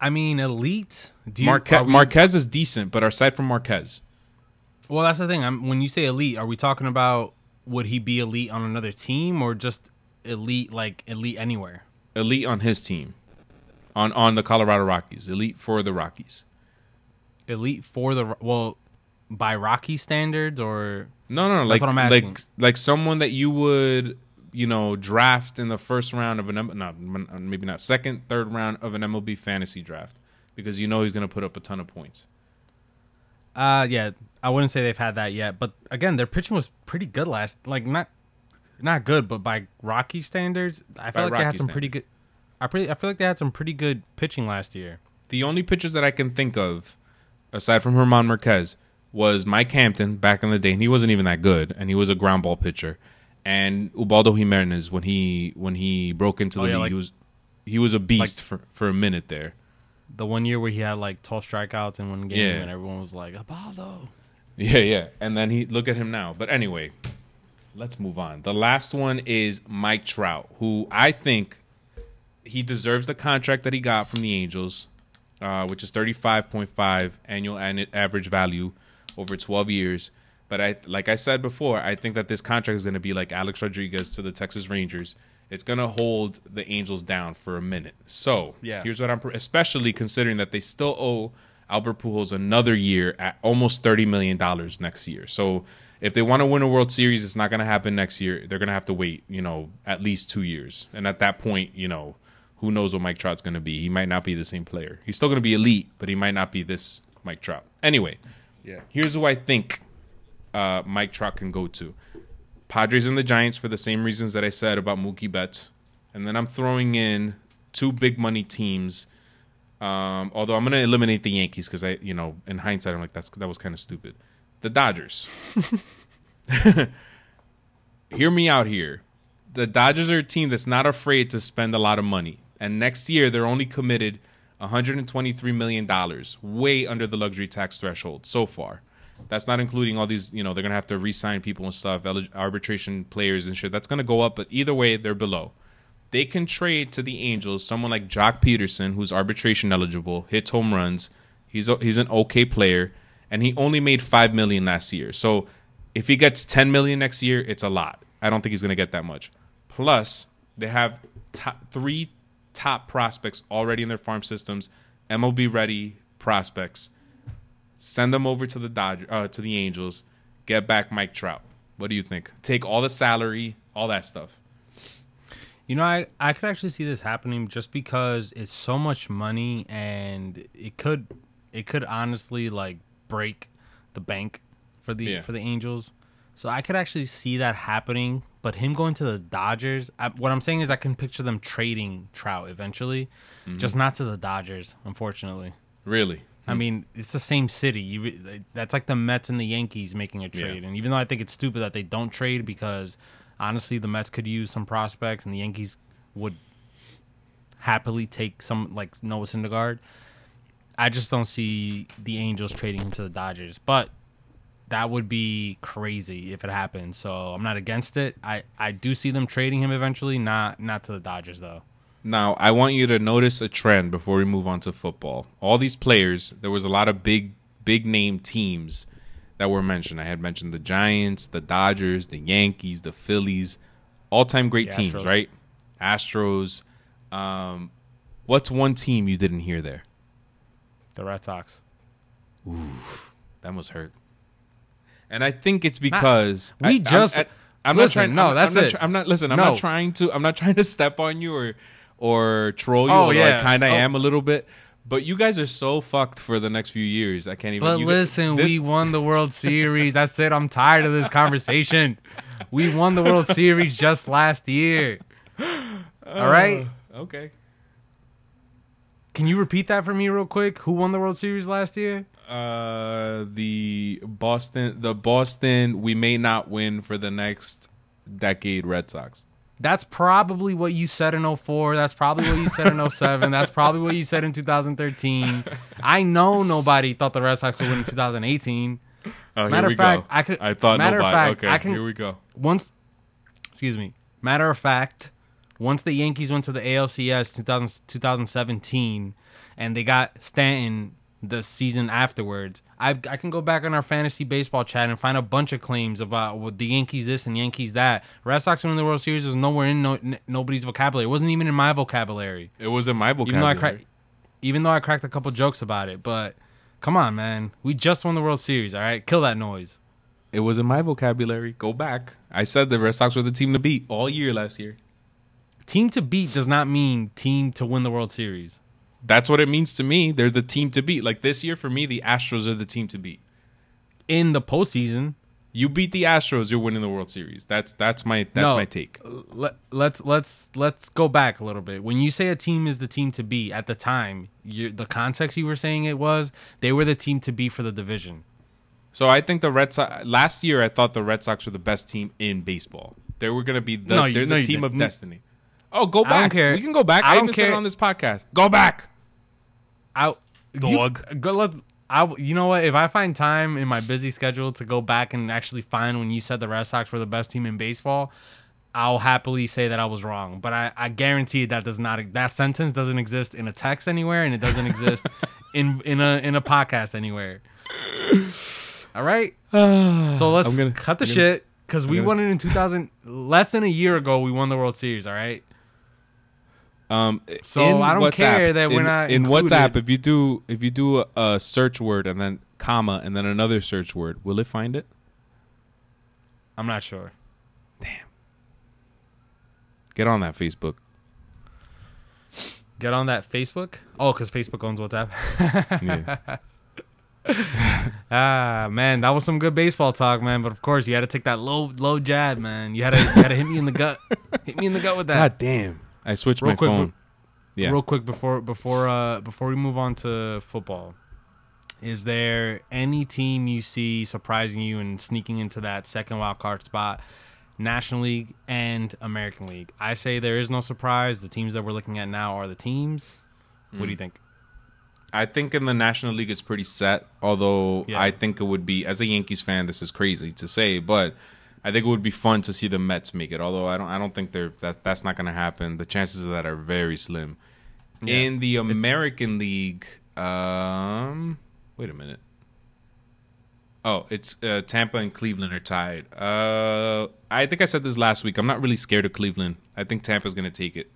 I mean, elite. Do you, Marquez, we- Marquez is decent, but aside from Marquez, Well, that's the thing. I'm, when you say elite, are we talking about would he be elite on another team or just elite like elite anywhere? elite on his team, on on the Colorado Rockies, elite for the Rockies. Elite for the well, by Rocky standards or No, no, no like what I'm asking. like like someone that you would you know draft in the first round of an not maybe not second, third round of an MLB fantasy draft because you know he's going to put up a ton of points. Uh, yeah, I wouldn't say they've had that yet. But again, their pitching was pretty good last. Like not, not good, but by Rocky standards, I feel like they had Rocky some pretty good. I pretty, I feel like they had some pretty good pitching last year. The only pitchers that I can think of, aside from Germán Marquez, was Mike Hampton back in the day, and he wasn't even that good, and he was a ground ball pitcher. And Ubaldo Jimenez when he when he broke into oh, the Oh, yeah, league, like- he was he was a beast for, for a minute there. The one year where he had like 12 strikeouts in one game, Yeah. and everyone was like, Ubaldo. Yeah, yeah. And then he look at him now. But anyway, let's move on. The last one is Mike Trout, who I think he deserves the contract that he got from the Angels, uh, which is thirty five point five annual an- average value over twelve years. But I, like I said before, I think that this contract is going to be like Alex Rodriguez to the Texas Rangers. It's going to hold the Angels down for a minute. So Yeah. here's what I'm, especially considering that they still owe Albert Pujols another year at almost thirty million dollars next year. So if they want to win a World Series, it's not going to happen next year. They're going to have to wait, you know, at least two years. And at that point, you know, who knows what Mike Trout's going to be? He might not be the same player. He's still going to be elite, but he might not be this Mike Trout. Anyway, yeah. Here's who I think uh, Mike Trout can go to. Padres and the Giants for the same reasons that I said about Mookie Betts. And then I'm throwing in two big money teams. Um, although I'm gonna eliminate the Yankees because I, you know, in hindsight, I'm like that's that was kind of stupid. The Dodgers. Hear me out here. The Dodgers are a team that's not afraid to spend a lot of money, and next year they're only committed 123 million dollars, way under the luxury tax threshold so far. That's not including all these, you know, they're gonna have to re-sign people and stuff, arbitration players and shit. That's gonna go up, but either way, they're below. They can trade to the Angels someone like Joc Pederson, who's arbitration eligible, hits home runs. He's a, he's an okay player, and he only made five million last year. So if he gets 10 million next year, it's a lot. I don't think he's gonna get that much. Plus, they have top, three top prospects already in their farm systems, MLB ready prospects send them over to the Dodger, uh, to the Angels, get back Mike Trout. What do you think? Take all the salary, all that stuff. You know, I, I could actually see this happening just because it's so much money and it could it could honestly like break the bank for the Yeah. for the Angels. So I could actually see that happening, but him going to the Dodgers, I, what I'm saying is I can picture them trading Trout eventually, mm-hmm. just not to the Dodgers, unfortunately. Really? I mean, it's the same city. You that's like the Mets and the Yankees making a trade. Yeah. And even though I think it's stupid that they don't trade because honestly, the Mets could use some prospects and the Yankees would happily take some like Noah Syndergaard. I just don't see the Angels trading him to the Dodgers, but that would be crazy if it happened. So I'm not against it. I I do see them trading him eventually, not not to the Dodgers though. Now, I want you to notice a trend before we move on to football. All these players, there was a lot of big, big name teams that were mentioned. I had mentioned the Giants, the Dodgers, the Yankees, the Phillies, all time great The teams, Astros. right? Astros. Um, what's one team you didn't hear there? The Red Sox. Oof, that must hurt. And I think it's because we I- I'm- just- I, am listen, not trying. no, I'm, that's I'm it. Not, I'm not. Listen, I'm No. not trying to. I'm not trying to step on you or or troll you. Oh, yeah. I kind of Oh. am a little bit. But you guys are so fucked for the next few years. I can't even. But listen, this- we won the World Series. That's it. I'm tired of this conversation. We won the World Series just last year. All right. Uh, okay. Can you repeat that for me real quick? Who won the World Series last year? Uh, the Boston, the Boston, we may not win for the next decade. Red Sox. That's probably what you said in 04. That's probably what you said in 07. That's probably what you said in 2013. I know nobody thought the Red Sox would win in 2018. Oh, Matter here we of fact, go. I could- I thought matter of nobody. fact, okay, I can- here we go. once excuse me matter of fact once the yankees went to the alcs 2000, 2017 and they got stanton the season afterwards I, I can go back on our fantasy baseball chat and find a bunch of claims about uh, what the yankees this and yankees that red sox winning the world series was nowhere in no, n- nobody's vocabulary it wasn't even in my vocabulary It was in my vocabulary. even though i cracked even though i cracked a couple jokes about it but come on man we just won the world series all right kill that noise It was in my vocabulary. Go back. I said the Red Sox were the team to beat all year last year. Team to beat does not mean team to win the world series That's what it means to me. They're the team to beat. Like this year for me, the Astros are the team to beat. in the postseason. You beat the Astros, you're winning the World Series. That's that's my that's No. my take. Let, let's let's let's go back a little bit. When you say a team is the team to beat, at the time, you, the context you were saying it was they were the team to beat for the division. So I think the Red Sox last year I thought the Red Sox were the best team in baseball. They were gonna be the No, they're no, the team of destiny. Oh, go I don't back. care. We can go back. I I, don't even said it care. on this podcast. Go back. I Dog. You, go let I you know what? If I find time in my busy schedule to go back and actually find when you said the Red Sox were the best team in baseball, I'll happily say that I was wrong. But I, I guarantee that does not that sentence doesn't exist in a text anywhere, and it doesn't exist in in a in a podcast anywhere. All right. So let's gonna- cut the gonna- shit because we gonna- won it in 2000. Less than a year ago, we won the World Series. All right. Um, So I don't WhatsApp- care that we're in- not in included. WhatsApp. If you do if you do a, a search word and then comma and then another search word, will it find it? I'm not sure. Damn. Get on that Facebook. Get on that Facebook. Oh, because Facebook owns WhatsApp. Yeah. Ah, man, that was some good baseball talk, man. But of course, you had to take that low, low jab, man. You had to, you had to hit me in the gut, hit me in the gut with that. God damn! I switched Real my quick, phone. Yeah. real quick before before uh before we move on to football. Is there any team you see surprising you and sneaking into that second wild card spot, National League and American League? I say there is no surprise. The teams that we're looking at now are the teams. What do you think? I think in the National League it's pretty set. Although Yeah. I think it would be, as a Yankees fan, this is crazy to say, but I think it would be fun to see the Mets make it. Although I don't, I don't think they're that that's not going to happen. The chances of that are very slim. In the American League, um, wait a minute. Oh, it's uh, Tampa and Cleveland are tied. Uh, I think I said this last week. I'm not really scared of Cleveland. I think Tampa's going to take it.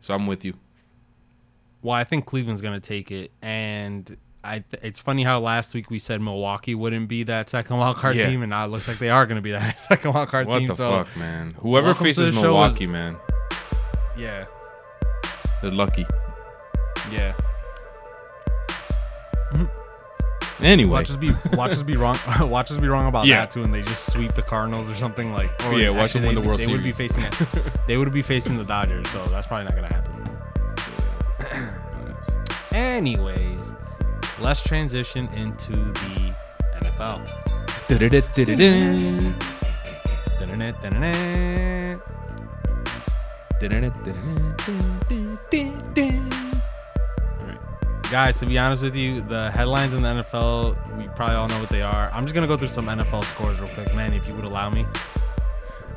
So I'm with you. Well, I think Cleveland's going to take it, and I. Th- it's funny how last week we said Milwaukee wouldn't be that second wild card Yeah. team, and now it looks like they are going to be that second wild card What team. the so fuck, man? Whoever faces Milwaukee, man, yeah, they're lucky. yeah. Anyway, Watch us be watch us be wrong. watch us be wrong about Yeah. that too, and they just sweep the Cardinals or something like. Or Yeah, watch them win the World they would be facing it. they would be facing the Dodgers, so that's probably not gonna happen. Anyways, let's transition into the NFL. Guys, to be honest with you, the headlines in the NFL, we probably all know what they are. I'm just gonna go through some NFL scores real quick, man, if you would allow me.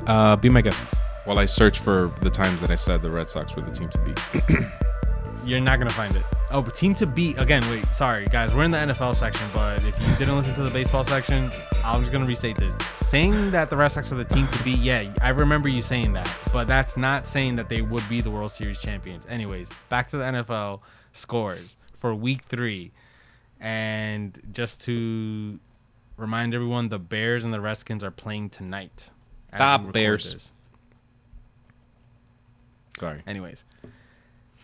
Uh, be my guest while I search for the times that I said the Red Sox were the team to beat. You're not gonna find it. Oh, but team to beat again. Wait, sorry, guys. We're in the NFL section, but if you didn't listen to the baseball section, I'm just gonna restate this. Saying that the Red Sox are the team to beat, yeah, I remember you saying that, but that's not saying that they would be the World Series champions. Anyways, back to the NFL scores for Week Three, and just to remind everyone, the Bears and the Redskins are playing tonight. The Bears. this. Sorry. Anyways,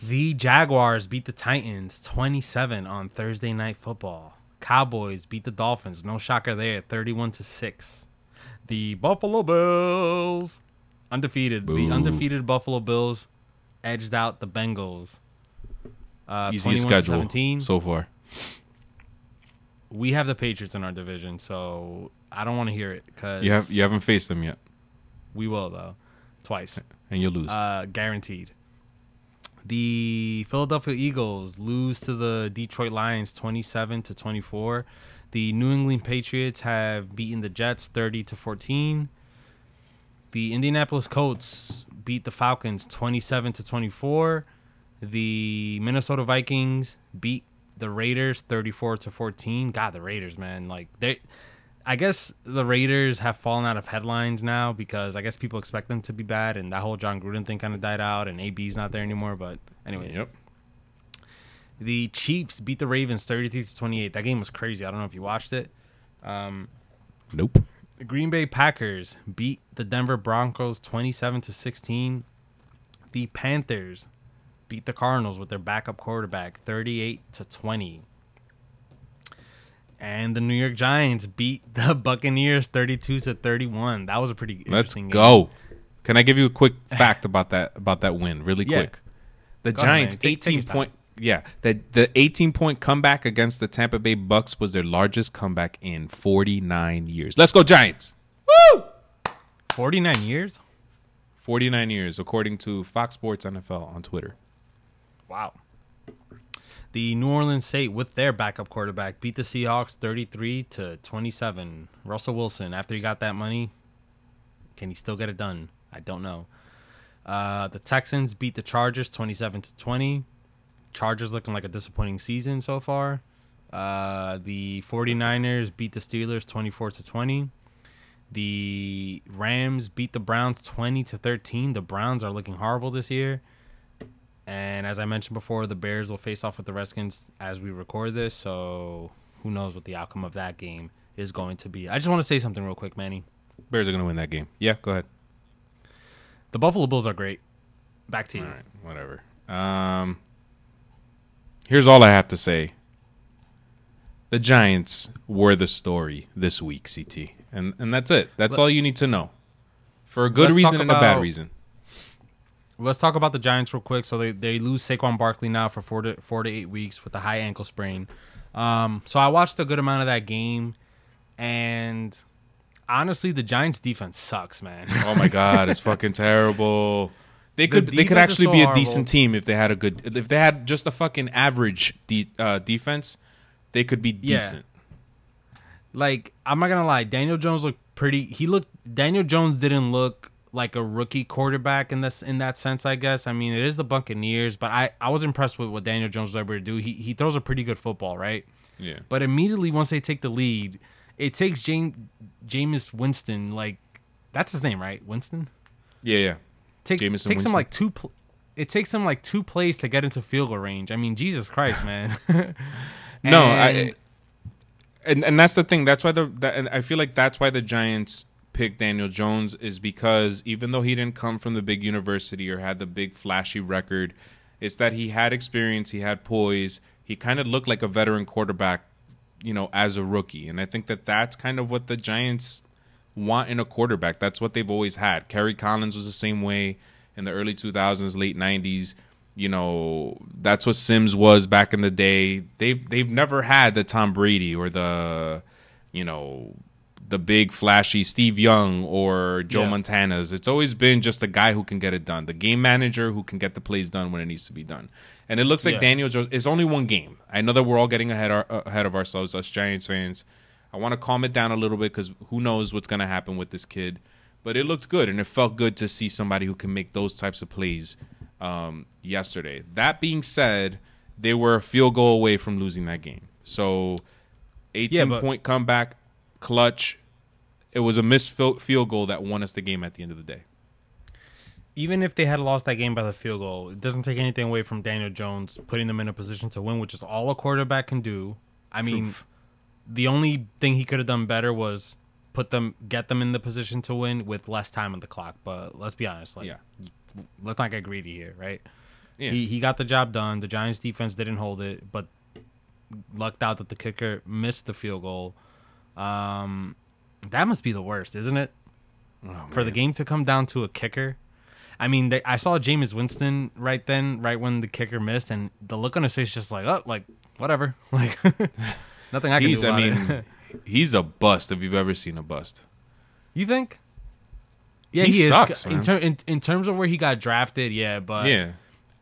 the Jaguars beat the Titans 27 on Thursday Night Football. Cowboys beat the Dolphins. No shocker there, 31 to 6. The Buffalo Bills undefeated. The undefeated Buffalo Bills edged out the Bengals. Uh, Easy schedule 17. so far. we have the Patriots in our division, so I don't want to hear it cuz You have you haven't faced them yet, we will though. Twice. and you'll lose. Uh, guaranteed. The Philadelphia Eagles lose to the Detroit Lions 27 to 24. The New England Patriots have beaten the Jets 30 to 14. The Indianapolis Colts beat the Falcons 27 to 24. The Minnesota Vikings beat the Raiders 34 to 14. God, the Raiders, man, like they I guess the Raiders have fallen out of headlines now because I guess people expect them to be bad, and that whole Jon Gruden thing kind of died out, and AB's not there anymore. But anyways, yep. the Chiefs beat the Ravens 33 to 28. That game was crazy. I don't know if you watched it. Um, nope. The Green Bay Packers beat the Denver Broncos 27 to 16. The Panthers beat the Cardinals with their backup quarterback 38 to 20. And the New York Giants beat the Buccaneers 32 to 31. That was a pretty interesting game. Let's game. go. Can I give you a quick fact about that about that win, really Yeah. quick? The Go Giants. Take- take 18 your time. point yeah, the the 18 point comeback against the Tampa Bay Bucks was their largest comeback in 49 years. Let's go Giants. Woo! 49 years? 49 years according to Fox Sports NFL on Twitter. Wow. The New Orleans Saints, with their backup quarterback, beat the Seahawks 33 to 27. Russell Wilson, after he got that money, can he still get it done? I don't know. Uh, the Texans beat the Chargers 27 to 20. Chargers looking like a disappointing season so far. Uh, the 49ers beat the Steelers 24 to 20. The Rams beat the Browns 20 to 13. The Browns are looking horrible this year. And as I mentioned before, the Bears will face off with the Redskins as we record this. So who knows what the outcome of that game is going to be. I just want to say something real quick, Manny. Bears are going to win that game. Yeah, go ahead. The Buffalo Bills are great. Back to you. All right, whatever. Um, here's all I have to say. The Giants were the story this week, CT, and and that's it. That's Let- all you need to know, for a good reason and a bad reason. Let's talk about the Giants real quick. So they, they lose Saquon Barkley now for four to four to eight weeks with a high ankle sprain. Um, so I watched a good amount of that game, and honestly, the Giants defense sucks, man. Oh my god, it's fucking terrible. They The could they could actually so be a horrible. decent team if they had a good if they had just a fucking average de- uh, defense, they could be Yeah. decent. like I'm not gonna lie, Daniel Jones looked pretty. He looked Daniel Jones didn't look like a rookie quarterback in this in that sense. I guess. I mean, it is the Buccaneers, but I I was impressed with what Daniel Jones was able to do. He he throws a pretty good football, right? Yeah. But immediately once they take the lead, it takes James Jameis Winston like that's his name, right? Winston. Yeah, yeah. Take, Jameis takes Winston. him like two. Pl- it takes him like two plays to get into field goal range. I mean, Jesus Christ, man. No, And- I and and that's the thing. That's why the that, and I feel like that's why the Giants picked Daniel Jones is because even though he didn't come from the big university or had the big flashy record, it's that he had experience, he had poise, he kind of looked like a veteran quarterback, you know, as a rookie. And I think that that's kind of what the Giants want in a quarterback. That's what they've always had. Kerry Collins was the same way in the early 2000s, late 90s. You know, that's what Simms was back in the day. They've they've never had the Tom Brady or the, you know, the big flashy Steve Young or Joe Yeah. Montana's. It's always been just a guy who can get it done, the game manager who can get the plays done when it needs to be done. And it looks like Yeah. Daniel Jones. It's only one game. I know that we're all getting ahead our, ahead of ourselves, us Giants fans. I want to calm it down a little bit because who knows what's going to happen with this kid. But it looked good, and it felt good to see somebody who can make those types of plays um, yesterday. That being said, they were a field goal away from losing that game. So, 18 Yeah, but- point comeback, clutch. It was a missed field goal that won us the game at the end of the day. even if they had lost that game by the field goal, it doesn't take anything away from Daniel Jones putting them in a position to win, which is all a quarterback can do. I mean, the only thing he could have done better was put them, get them in the position to win with less time on the clock. But let's be honest, like, Yeah. let's not get greedy here, right? Yeah. He he got the job done. The Giants defense didn't hold it, but lucked out that the kicker missed the field goal. Um, that must be the worst, isn't it? Oh, for the game to come down to a kicker. I mean, they, I saw Jameis Winston right then, right when the kicker missed, and the look on his face just like, oh, like whatever, like nothing I can he's, do about I it. mean, he's a bust if you've ever seen a bust. you think? Yeah, He he, sucks, is. In, ter- in in terms of where he got drafted, yeah, but yeah.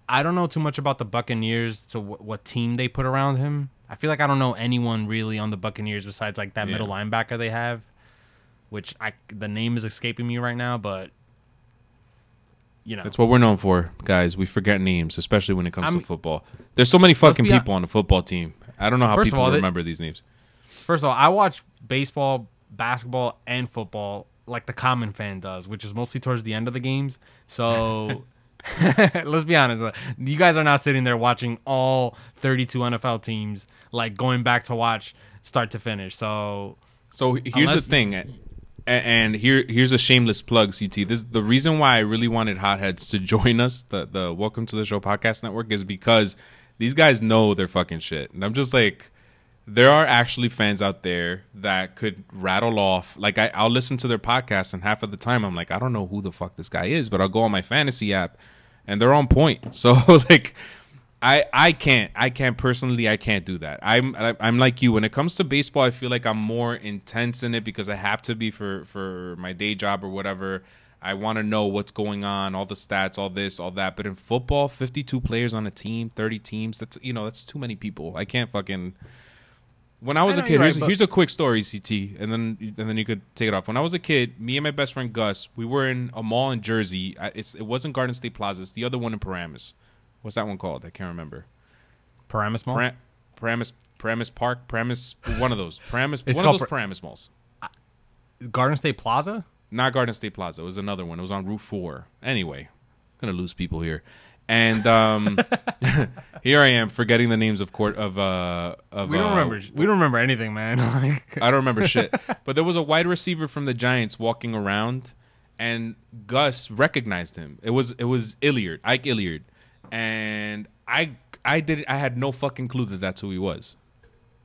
I don't know too much about the Buccaneers to wh- what team they put around him. I feel like I don't know anyone really on the Buccaneers besides like that Yeah. middle linebacker they have, which I the name is escaping me right now, but you know, That's what we're known for, guys. We forget names, especially when it comes I'm- to football. There's so many fucking people on the football team. I don't know how people all, they- remember these names. First of all, I watch baseball, basketball, and football like the common fan does, which is mostly towards the end of the games. So let's be honest. You guys are not sitting there watching all 32 NFL teams, like going back to watch start to finish. So So here's the thing, and here here's a shameless plug, CT. This the reason why I really wanted Hotheads to join us, the the Welcome to the Show podcast network, is because these guys know their fucking shit, and I'm just like, there are actually fans out there that could rattle off. Like I, I'll listen to their podcast, and half of the time I'm like, I don't know who the fuck this guy is, but I'll go on my fantasy app, and they're on point. So like. I, I can't I can't personally I can't do that. I'm I'm like you when it comes to baseball. I feel like I'm more intense in it because I have to be for for my day job or whatever. I want to know what's going on, all the stats, all this, all that. But in football, 52 players on a team, 30 teams. That's you know that's too many people. I can't fucking. When I was I a kid, right, here's, here's a quick story, CT, and then and then you could take it off. When I was a kid, me and my best friend Gus, we were in a mall in Jersey. It's it wasn't Garden State Plaza. It's the other one in Paramus. What's that one called? I can't remember. Paramus Mall. Param- Paramus, Paramus Park, Paramus, one of those. Paramus, It's one of those Par- Paramus malls. Garden State Plaza. Not Garden State Plaza. It was another one. It was on Route Four. Anyway, I'm gonna lose people here, and um, here I am forgetting the names of court of uh of. We don't uh, remember. We don't remember anything, man. Like, I don't remember shit. But there was a wide receiver from the Giants walking around, and Gus recognized him. It was it was Hilliard, Ike Hilliard, and I I did I had no fucking clue that that's who he was.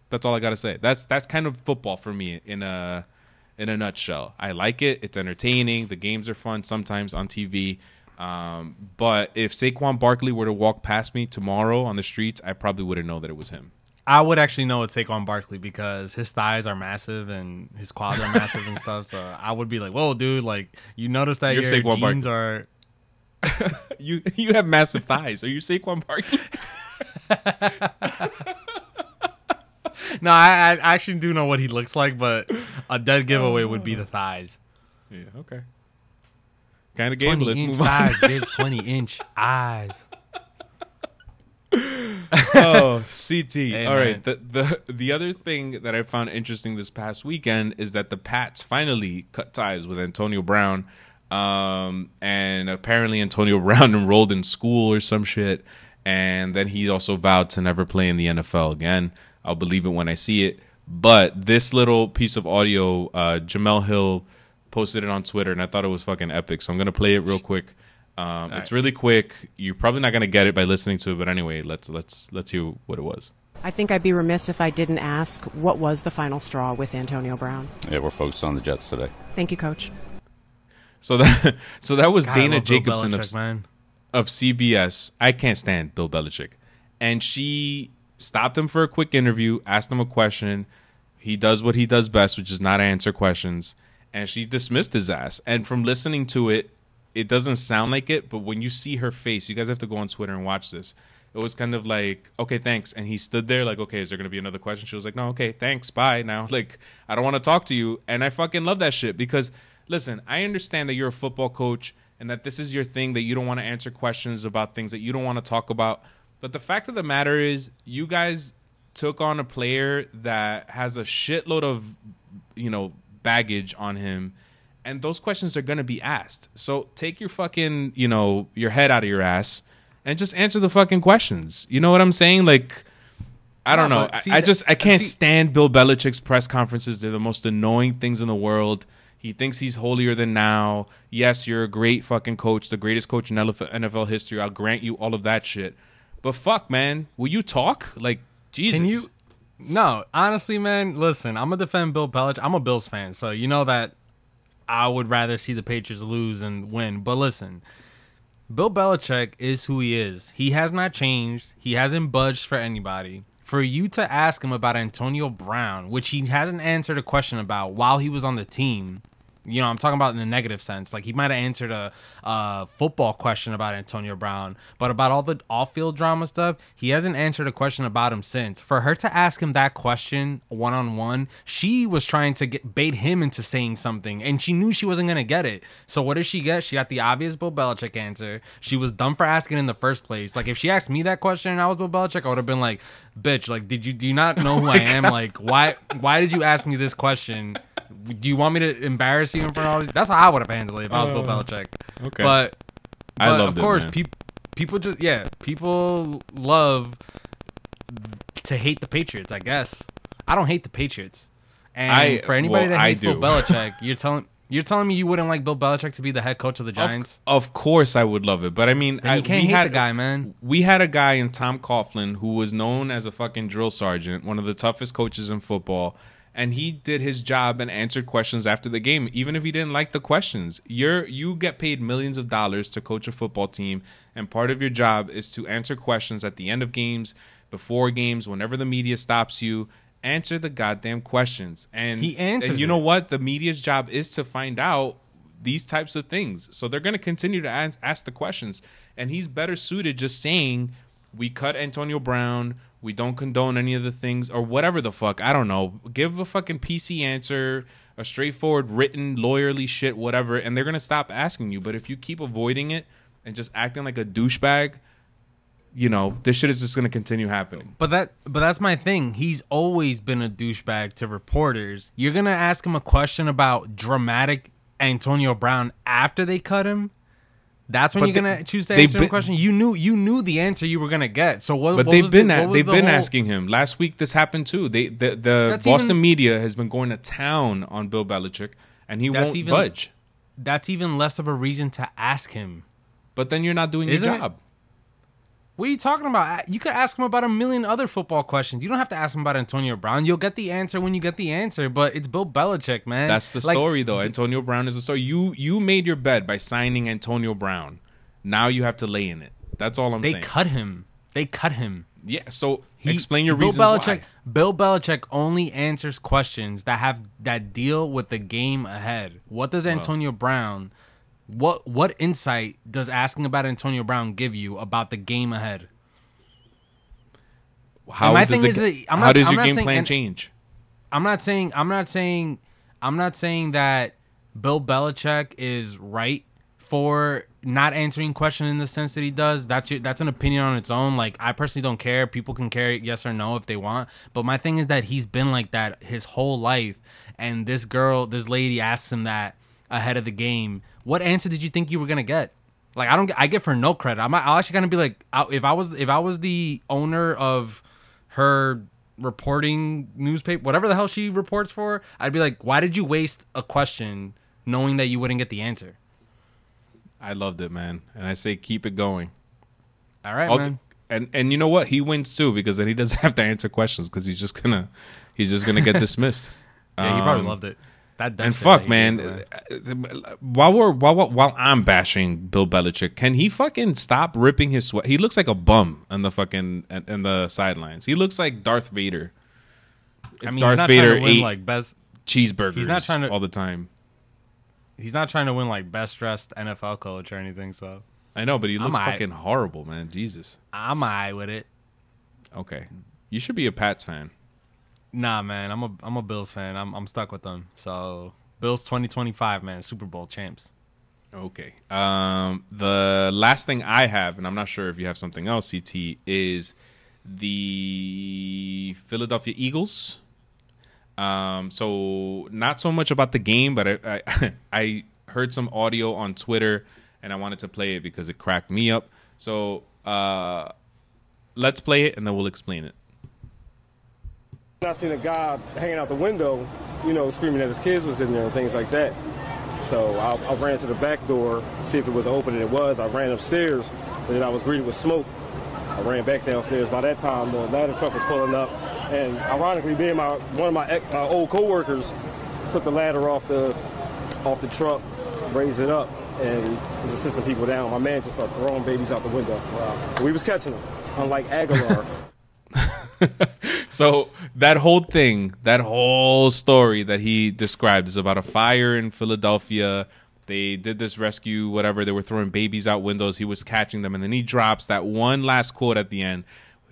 That's all I gotta say. That's that's kind of football for me in a in a nutshell. I like it. It's entertaining. The games are fun sometimes on TV. Um, but if Saquon Barkley were to walk past me tomorrow on the streets, I probably wouldn't know that it was him. I would actually know it's Saquon Barkley because his thighs are massive and his quads are massive and stuff. So I would be like, "Whoa, dude! Like you notice that You're your Saquon jeans Barkley. are." You you have massive thighs. Are you Saquon Barkley? No, I, I actually do know what he looks like, but a dead giveaway would be the thighs. yeah. Okay. Kind of game. Twenty Let's inch move on. thighs, dude. Twenty inch eyes. oh, CT. All right. man. The the the other thing that I found interesting this past weekend is that the Pats finally cut ties with Antonio Brown. Um, and apparently Antonio Brown enrolled in school or some shit, and then he also vowed to never play in the NFL again. I'll believe it when I see it. But this little piece of audio, uh, Jemele Hill posted it on Twitter, and I thought it was fucking epic. So I'm gonna play it real quick. Um, it's really quick. You're probably not gonna get it by listening to it, but anyway, let's let's let's hear what it was. I think I'd be remiss if I didn't ask what was the final straw with Antonio Brown. Yeah, we're focused on the Jets today. Thank you, Coach. So that so that was God, Dana love Jacobson of, man. of CBS. I can't stand Bill Belichick, and she stopped him for a quick interview, asked him a question. He does what he does best, which is not answer questions, and she dismissed his ass. And from listening to it, it doesn't sound like it, but when you see her face, you guys have to go on Twitter and watch this. It was kind of like, okay, thanks. And he stood there like, okay, is there going to be another question? She was like, no, okay, thanks, bye. Now, like, I don't want to talk to you. And I fucking love that shit because, listen, I understand that you're a football coach and that this is your thing, that you don't want to answer questions about things that you don't want to talk about. But the fact of the matter is, you guys took on a player that has a shitload of, you know, baggage on him and those questions are going to be asked. So take your fucking, you know, your head out of your ass and just answer the fucking questions. You know what I'm saying? Like, I don't No, know. see, I, I just I uh, can't see- stand Bill Belichick's press conferences. They're the most annoying things in the world. He thinks he's holier than now. Yes, you're a great fucking coach, the greatest coach in NFL history. I'll grant you all of that shit. But fuck, man, will you talk? Like, Jesus. Can you? No, honestly, man. Listen, I'm gonna defend Bill Belichick. I'm a Bills fan, so you know that I would rather see the Patriots lose than win. But listen, Bill Belichick is who he is. He has not changed. He hasn't budged for anybody. For you to ask him about Antonio Brown, which he hasn't answered a question about while he was on the team, you know, I'm talking about in the negative sense. Like he might have answered a, a football question about Antonio Brown, but about all the off-field drama stuff, he hasn't answered a question about him since. For her to ask him that question one on one, she was trying to get bait him into saying something, and she knew she wasn't gonna get it. So what did she get? She got the obvious Bill Belichick answer. She was dumb for asking in the first place. Like if she asked me that question and I was Bill Belichick, I would have been like, "Bitch, like, did you do you not know who I am? Like, why why did you ask me this question?" Do you want me to embarrass you in front of all these? That's how I would have handled it if I was Bill uh, Belichick. okay. But, I but loved of it, course, man. people people just yeah, people love to hate the Patriots. I guess I don't hate the Patriots. And I- for anybody well, that I hates Bill do. Belichick, you're telling you're telling me you wouldn't like Bill Belichick to be the head coach of the Giants. of course, I would love it, but I mean, Then I, you can't we hate had, the guy, man. We had a guy in Tom Coughlin who was known as a fucking drill sergeant, one of the toughest coaches in football, and he did his job and answered questions after the game, even if he didn't like the questions. You're you get paid millions of dollars to coach a football team, and part of your job is to answer questions at the end of games, before games, whenever the media stops you. Answer the goddamn questions, and He answers And you know it. what? The media's job is to find out these types of things. So they're going to continue to ask, ask the questions. And he's better suited just saying, we cut Antonio Brown. We don't condone any of the things or whatever the fuck. I don't know. Give a fucking PC answer, a straightforward, written, lawyerly shit, whatever. And they're to stop asking you. But if you keep avoiding it and just acting like a douchebag, you know, this shit is just to continue happening. But that but that's my thing. He's always been a douchebag to reporters. You're gonna ask him a question about dramatic Antonio Brown after they cut him. That's when But you're they- gonna choose to answer the question. You knew you knew the answer you were gonna get. So what? But what they've been the, at, what was they've the been whole- asking him. Last week this happened too. They the the That's Boston even- media has been going to town on Bill Belichick and he won't even- budge. That's even less of a reason to ask him. But then you're not doing Isn't your it? What are you talking about? You could ask him about a million other football questions. You don't have to ask him about Antonio Brown. You'll get the answer when you get the answer. But it's Bill Belichick, man. That's the Like, story though. Antonio Brown is the story. You you made your bed by signing Antonio Brown. Now you have to lay in it. That's all I'm They saying. They cut him. They cut him. yeah. So He- explain your Bill reasons Belichick. why. Bill Belichick only answers questions that have that deal with the game ahead. What does Antonio Brown? What what insight does asking about Antonio Brown give you about the game ahead? How my does thing the is that- I'm how not- does I'm your game saying- plan change? I'm not saying I'm not saying I'm not saying that Bill Belichick is right for not answering question in the sense that he does. That's your, that's an opinion on its own. Like I personally don't care. People can care yes or no if they want. But my thing is that he's been like that his whole life. And this girl, this lady asks him that ahead of the game. What answer did you think you were gonna get? Like I don't get, I get for no credit. I'm, I'm actually gonna be like, I- if I was if I was the owner of her reporting newspaper, whatever the hell she reports for, I'd be like, why did you waste a question knowing that you wouldn't get the answer? I loved it, man, and I say keep it going. All right, I'll- man. And and you know what? He wins too because then he doesn't have to answer questions because he's just gonna he's just gonna get dismissed. Yeah, he probably Um, loved it. That And fuck, man. uh, While we're while while I'm bashing Bill Belichick, can he fucking stop ripping his sweat? He looks like a bum on the fucking in the sidelines. He looks like Darth Vader. If I mean, Darth he's not Vader win ate like best. cheeseburgers he's not trying to- all the time. He's not trying to win like best dressed NFL coach or anything. So I know, but he looks aight. fucking horrible, man. Jesus. I'm alright with it. Okay, you should be a Pats fan. Nah, man. I'm a I'm a Bills fan. I'm I'm stuck with them. So Bills 2025, man. Super Bowl champs. Okay. Um, the last thing I have, and I'm not sure if you have something else, CT, is the Philadelphia Eagles. Um, so not so much about the game, but I, I I heard some audio on Twitter, and I wanted to play it because it cracked me up. So uh, let's play it, and then we'll explain it. I seen a guy hanging out the window, you know, screaming that his kids was in there and things like that. So I, I ran to the back door, see if it was open, and it was. I ran upstairs, and then I was greeted with smoke. I ran back downstairs. By that time, the ladder truck was pulling up, and ironically, being my one of my ex- uh, old coworkers took the ladder off the off the truck, raised it up, and was assisting people down. My man just started throwing babies out the window. Wow. We was catching them, unlike Agholor. So that whole thing, that whole story that he described is about a fire in Philadelphia. They did this rescue, whatever. They were throwing babies out windows. He was catching them, and then he drops that one last quote at the end.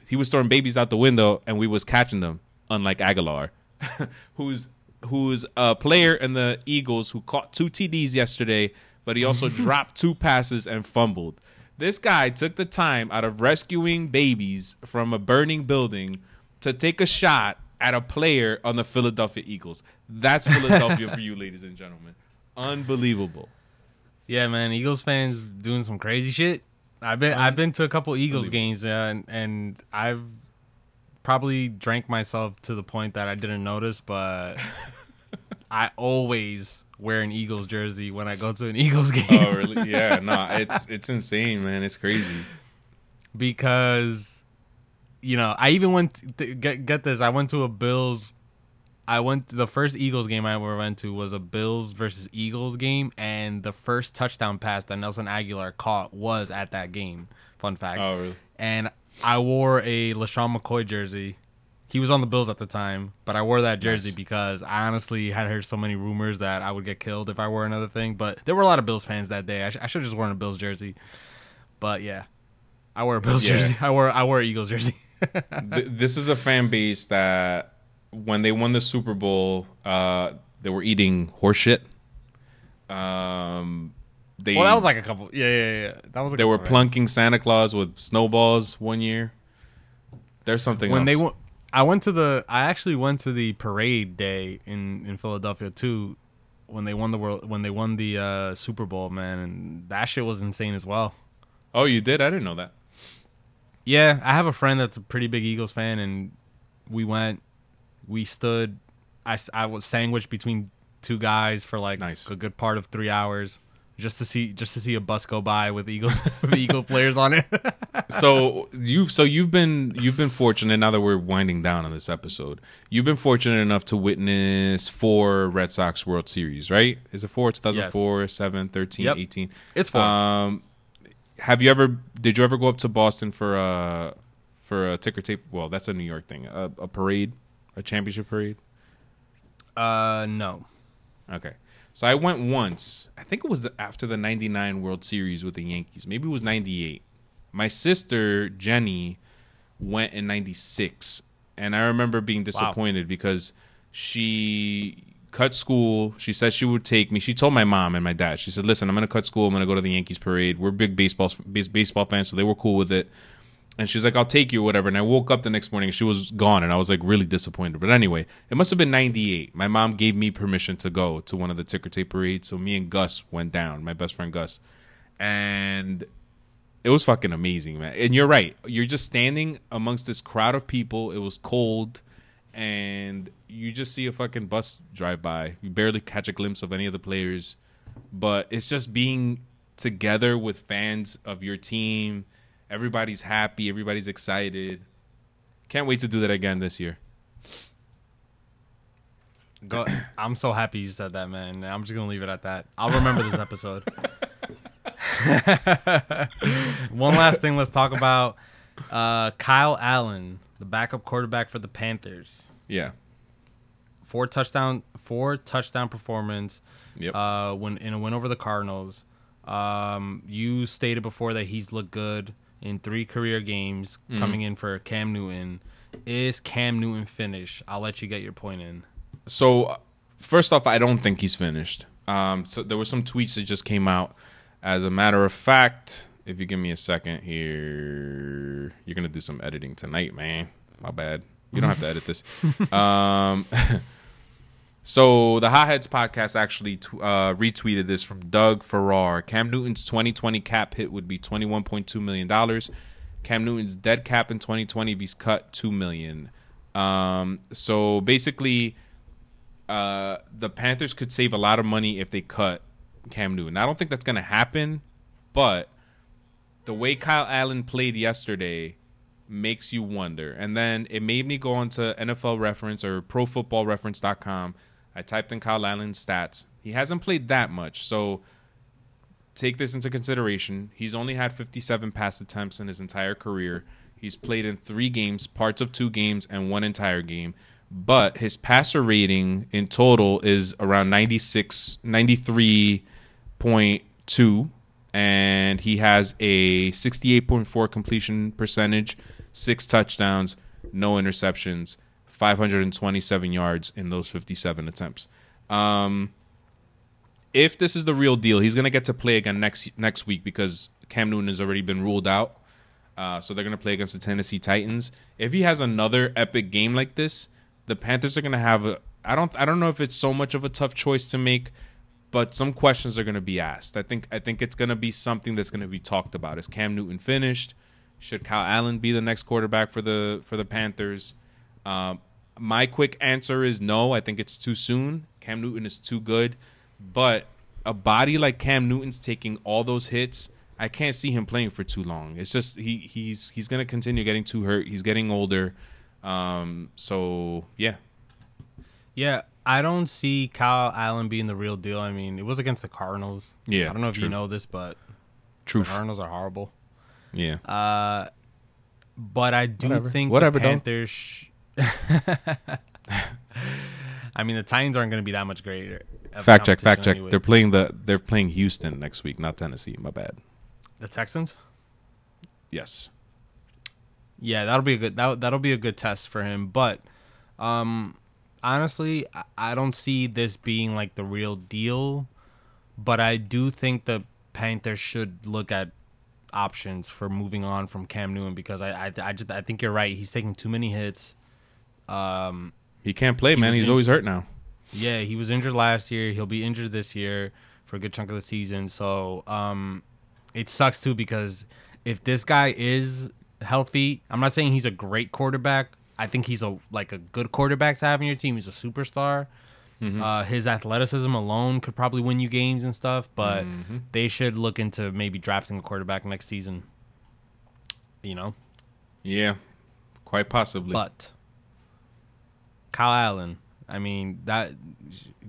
He was throwing babies out the window, and we was catching them. Unlike Agholor, who's who's a player in the Eagles who caught two TDs yesterday, but he also dropped two passes and fumbled. This guy took the time out of rescuing babies from a burning building to take a shot at a player on the Philadelphia Eagles. That's Philadelphia for you, ladies and gentlemen. Unbelievable. Yeah, man. Eagles fans doing some crazy shit. I've been I've been to a couple Eagles games, yeah, and, and I've probably drank myself to the point that I didn't notice, but I always wear an Eagles jersey when I go to an Eagles oh, game Oh, really? Yeah, no, it's it's insane, man. It's crazy. because you know I even went to, get get this. I went to a Bills. I went to the first Eagles game I ever went to was a Bills versus Eagles game, and the first touchdown pass that Nelson Agholor caught was at that game. Fun fact. Oh, really? And I wore a LeSean McCoy jersey. He was on the Bills at the time, but I wore that jersey Nice. because I honestly had heard so many rumors that I would get killed if I wore another thing. But there were a lot of Bills fans that day. I, sh- I should have just worn a Bills jersey. But yeah, I wore a Bills Yeah. jersey. I wore I wore an Eagles jersey. Th- this is a fan base that when they won the Super Bowl, uh, they were eating horse shit. Um, they well, that was like a couple. Yeah, yeah, yeah. That was. A they were plunking Santa Claus with snowballs one year. There's something when else. they went. I went to the. I actually went to the parade day in in Philadelphia too, when they won the world when they won the uh, Super Bowl, man, and that shit was insane as well. oh, you did? I didn't know that. Yeah, I have a friend that's a pretty big Eagles fan, and we went. We stood. I, I was sandwiched between two guys for like Nice. a good part of three hours, just to see just to see a bus go by with Eagles with Eagle players on it. so you so you've been you've been fortunate now that we're winding down on this episode you've been fortunate enough to witness four red sox world series right is it four 2004 7 13 Yep. 18 It's four. um have you ever? Did you ever go up to Boston for a for a ticker tape? Well, that's a New York thing. A, a parade, a championship parade. Uh, no. Okay. So I went once. I think it was the, after the 99 World Series with the Yankees. Maybe it was 98. My sister, Jenny, went in 96. And I remember being disappointed because she cut school. She said she would take me. She told my mom and my dad. She said, "Listen, I'm going to cut school. I'm going to go to the Yankees parade. We're big baseball base- baseball fans, so they were cool with it." And she's like, "I'll take you, or whatever." And I woke up the next morning she was gone, and I was like really disappointed. But anyway, it must have been '98. My mom gave me permission to go to one of the ticker tape parades, so me and Gus went down. My best friend Gus, and it was fucking amazing, man. And you're right. You're just standing amongst this crowd of people. It was cold, and you just see a fucking bus drive by. You barely catch a glimpse of any of the players, but it's just being together with fans of your team. Everybody's happy. Everybody's excited. Can't wait to do that again this year. Go, I'm so happy you said that, man. I'm just gonna leave it at that. I'll remember this episode. One last thing, let's talk about uh, Kyle Allen, the backup quarterback for the Panthers. Yeah. Four touchdown, four touchdown performance. Yep. Uh, when in a win over the Cardinals. Um, you stated before that he's looked good in three career games, Mm-hmm. coming in for Cam Newton. Is Cam Newton finished? I'll let you get your point in. So first off, I don't think he's finished. Um, so there were some tweets that just came out. As a matter of fact, if you give me a second here, you're gonna do some editing tonight, man. My bad. You don't have to edit this. Um, so the Hotheads podcast actually t- uh, retweeted this from Doug Farrar. Cam Newton's 2020 cap hit would be 21.2 million dollars. Cam Newton's dead cap in 2020 if he's cut two million. Um, so basically, uh, the Panthers could save a lot of money if they cut Cam Newton. I don't think that's going to happen, but the way Kyle Allen played yesterday makes you wonder. And then it made me go onto NFL Reference or ProFootballReference.com. I typed in Kyle Allen's stats. He hasn't played that much, so take this into consideration. He's only had 57 pass attempts in his entire career. He's played in three games, parts of two games, and one entire game. But his passer rating in total is around 96, 93.2. And he has a 68.4 completion percentage, six touchdowns, no interceptions, 527 yards in those 57 attempts. Um, if this is the real deal, he's gonna get to play again next next week because Cam Newton has already been ruled out. Uh, so they're gonna play against the Tennessee Titans. If he has another epic game like this, the Panthers are gonna have a. I don't. I don't know if it's so much of a tough choice to make, but some questions are gonna be asked. I think. I think it's gonna be something that's gonna be talked about. Is Cam Newton finished? Should Kyle Allen be the next quarterback for the for the Panthers? Um, my quick answer is no. I think it's too soon. Cam Newton is too good, but a body like Cam Newton's taking all those hits. I can't see him playing for too long. It's just he he's he's gonna continue getting too hurt. He's getting older. Um, so yeah, Yeah, I don't see Kyle Allen being the real deal. I mean, it was against the Cardinals. Yeah, I don't know if true. you know this, but the truth. Cardinals are horrible. Yeah, Uh, but I do Whatever. think Whatever, the dog. Panthers. I mean, the Titans aren't going to be that much greater. fact check, fact check. anyway. They're playing the they're playing Houston next week, not Tennessee. My bad. the Texans. Yes. Yeah, that'll be a good that that'll be a good test for him. But um honestly, I- I don't see this being like the real deal. But I do think the Panthers should look at options for moving on from Cam Newton because I I, I just I think you're right. He's taking too many hits. Um He can't play, He man. He's always hurt now. yeah, he was injured last year. He'll be injured this year for a good chunk of the season. So um, it sucks too because if this guy is healthy, I'm not saying he's a great quarterback. I think he's a like a good quarterback to have in your team. He's a superstar. Uh, his athleticism alone could probably win you games and stuff, but they should look into maybe drafting a quarterback next season. You know, Yeah, quite possibly. but Kyle Allen, I mean that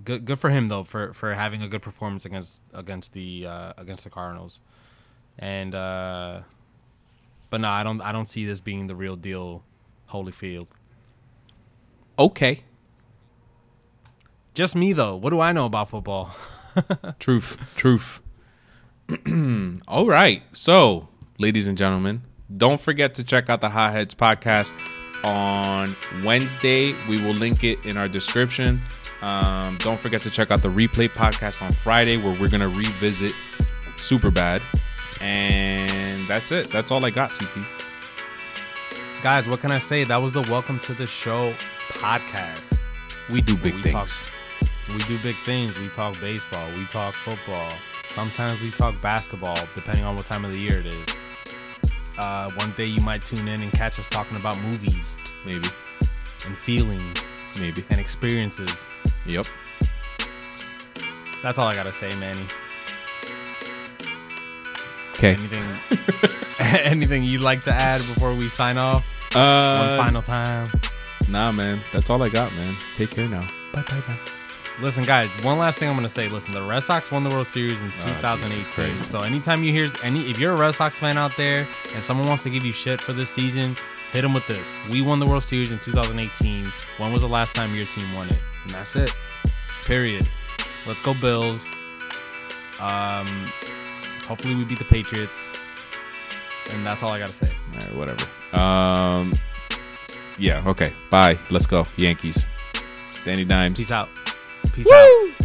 good good for him though for for having a good performance against against the uh, against the Cardinals. And uh but no, I don't I don't see this being the real deal Holyfield. Okay. Just me though. What do I know about football? Truth. Truth. All right. So, ladies and gentlemen, don't forget to check out the Hotheads podcast on Wednesday. We will link it in our description. Um, don't forget to check out the replay podcast on Friday, where we're gonna revisit Superbad. And that's it. That's all I got, CT. Guys, what can I say? That was the Welcome to the Show podcast. We do big we things. Talk, we do big things. We talk baseball. We talk football. Sometimes we talk basketball, depending on what time of the year it is. Uh, one day you might tune in and catch us talking about movies Maybe. and feelings Maybe. and experiences. Yep. That's all I gotta say, Manny. Okay. Anything, anything you'd like to add before we sign off? One Uh, final time. nah, man. That's all I got, man. Take care now. Bye, bye, bye. Listen, guys. One last thing I'm gonna say. Listen, the Red Sox won the World Series in Oh, 2018. Christ. so anytime you hear any, if you're a Red Sox fan out there and someone wants to give you shit for this season, hit them with this. We won the World Series in 2018. When was the last time your team won it? And that's it. Period. Let's go Bills. Um, hopefully we beat the Patriots. And that's all I gotta say. All right, whatever. Um, yeah, okay. Bye. Let's go. Yankees. Danny Dimes. Peace out. Peace out.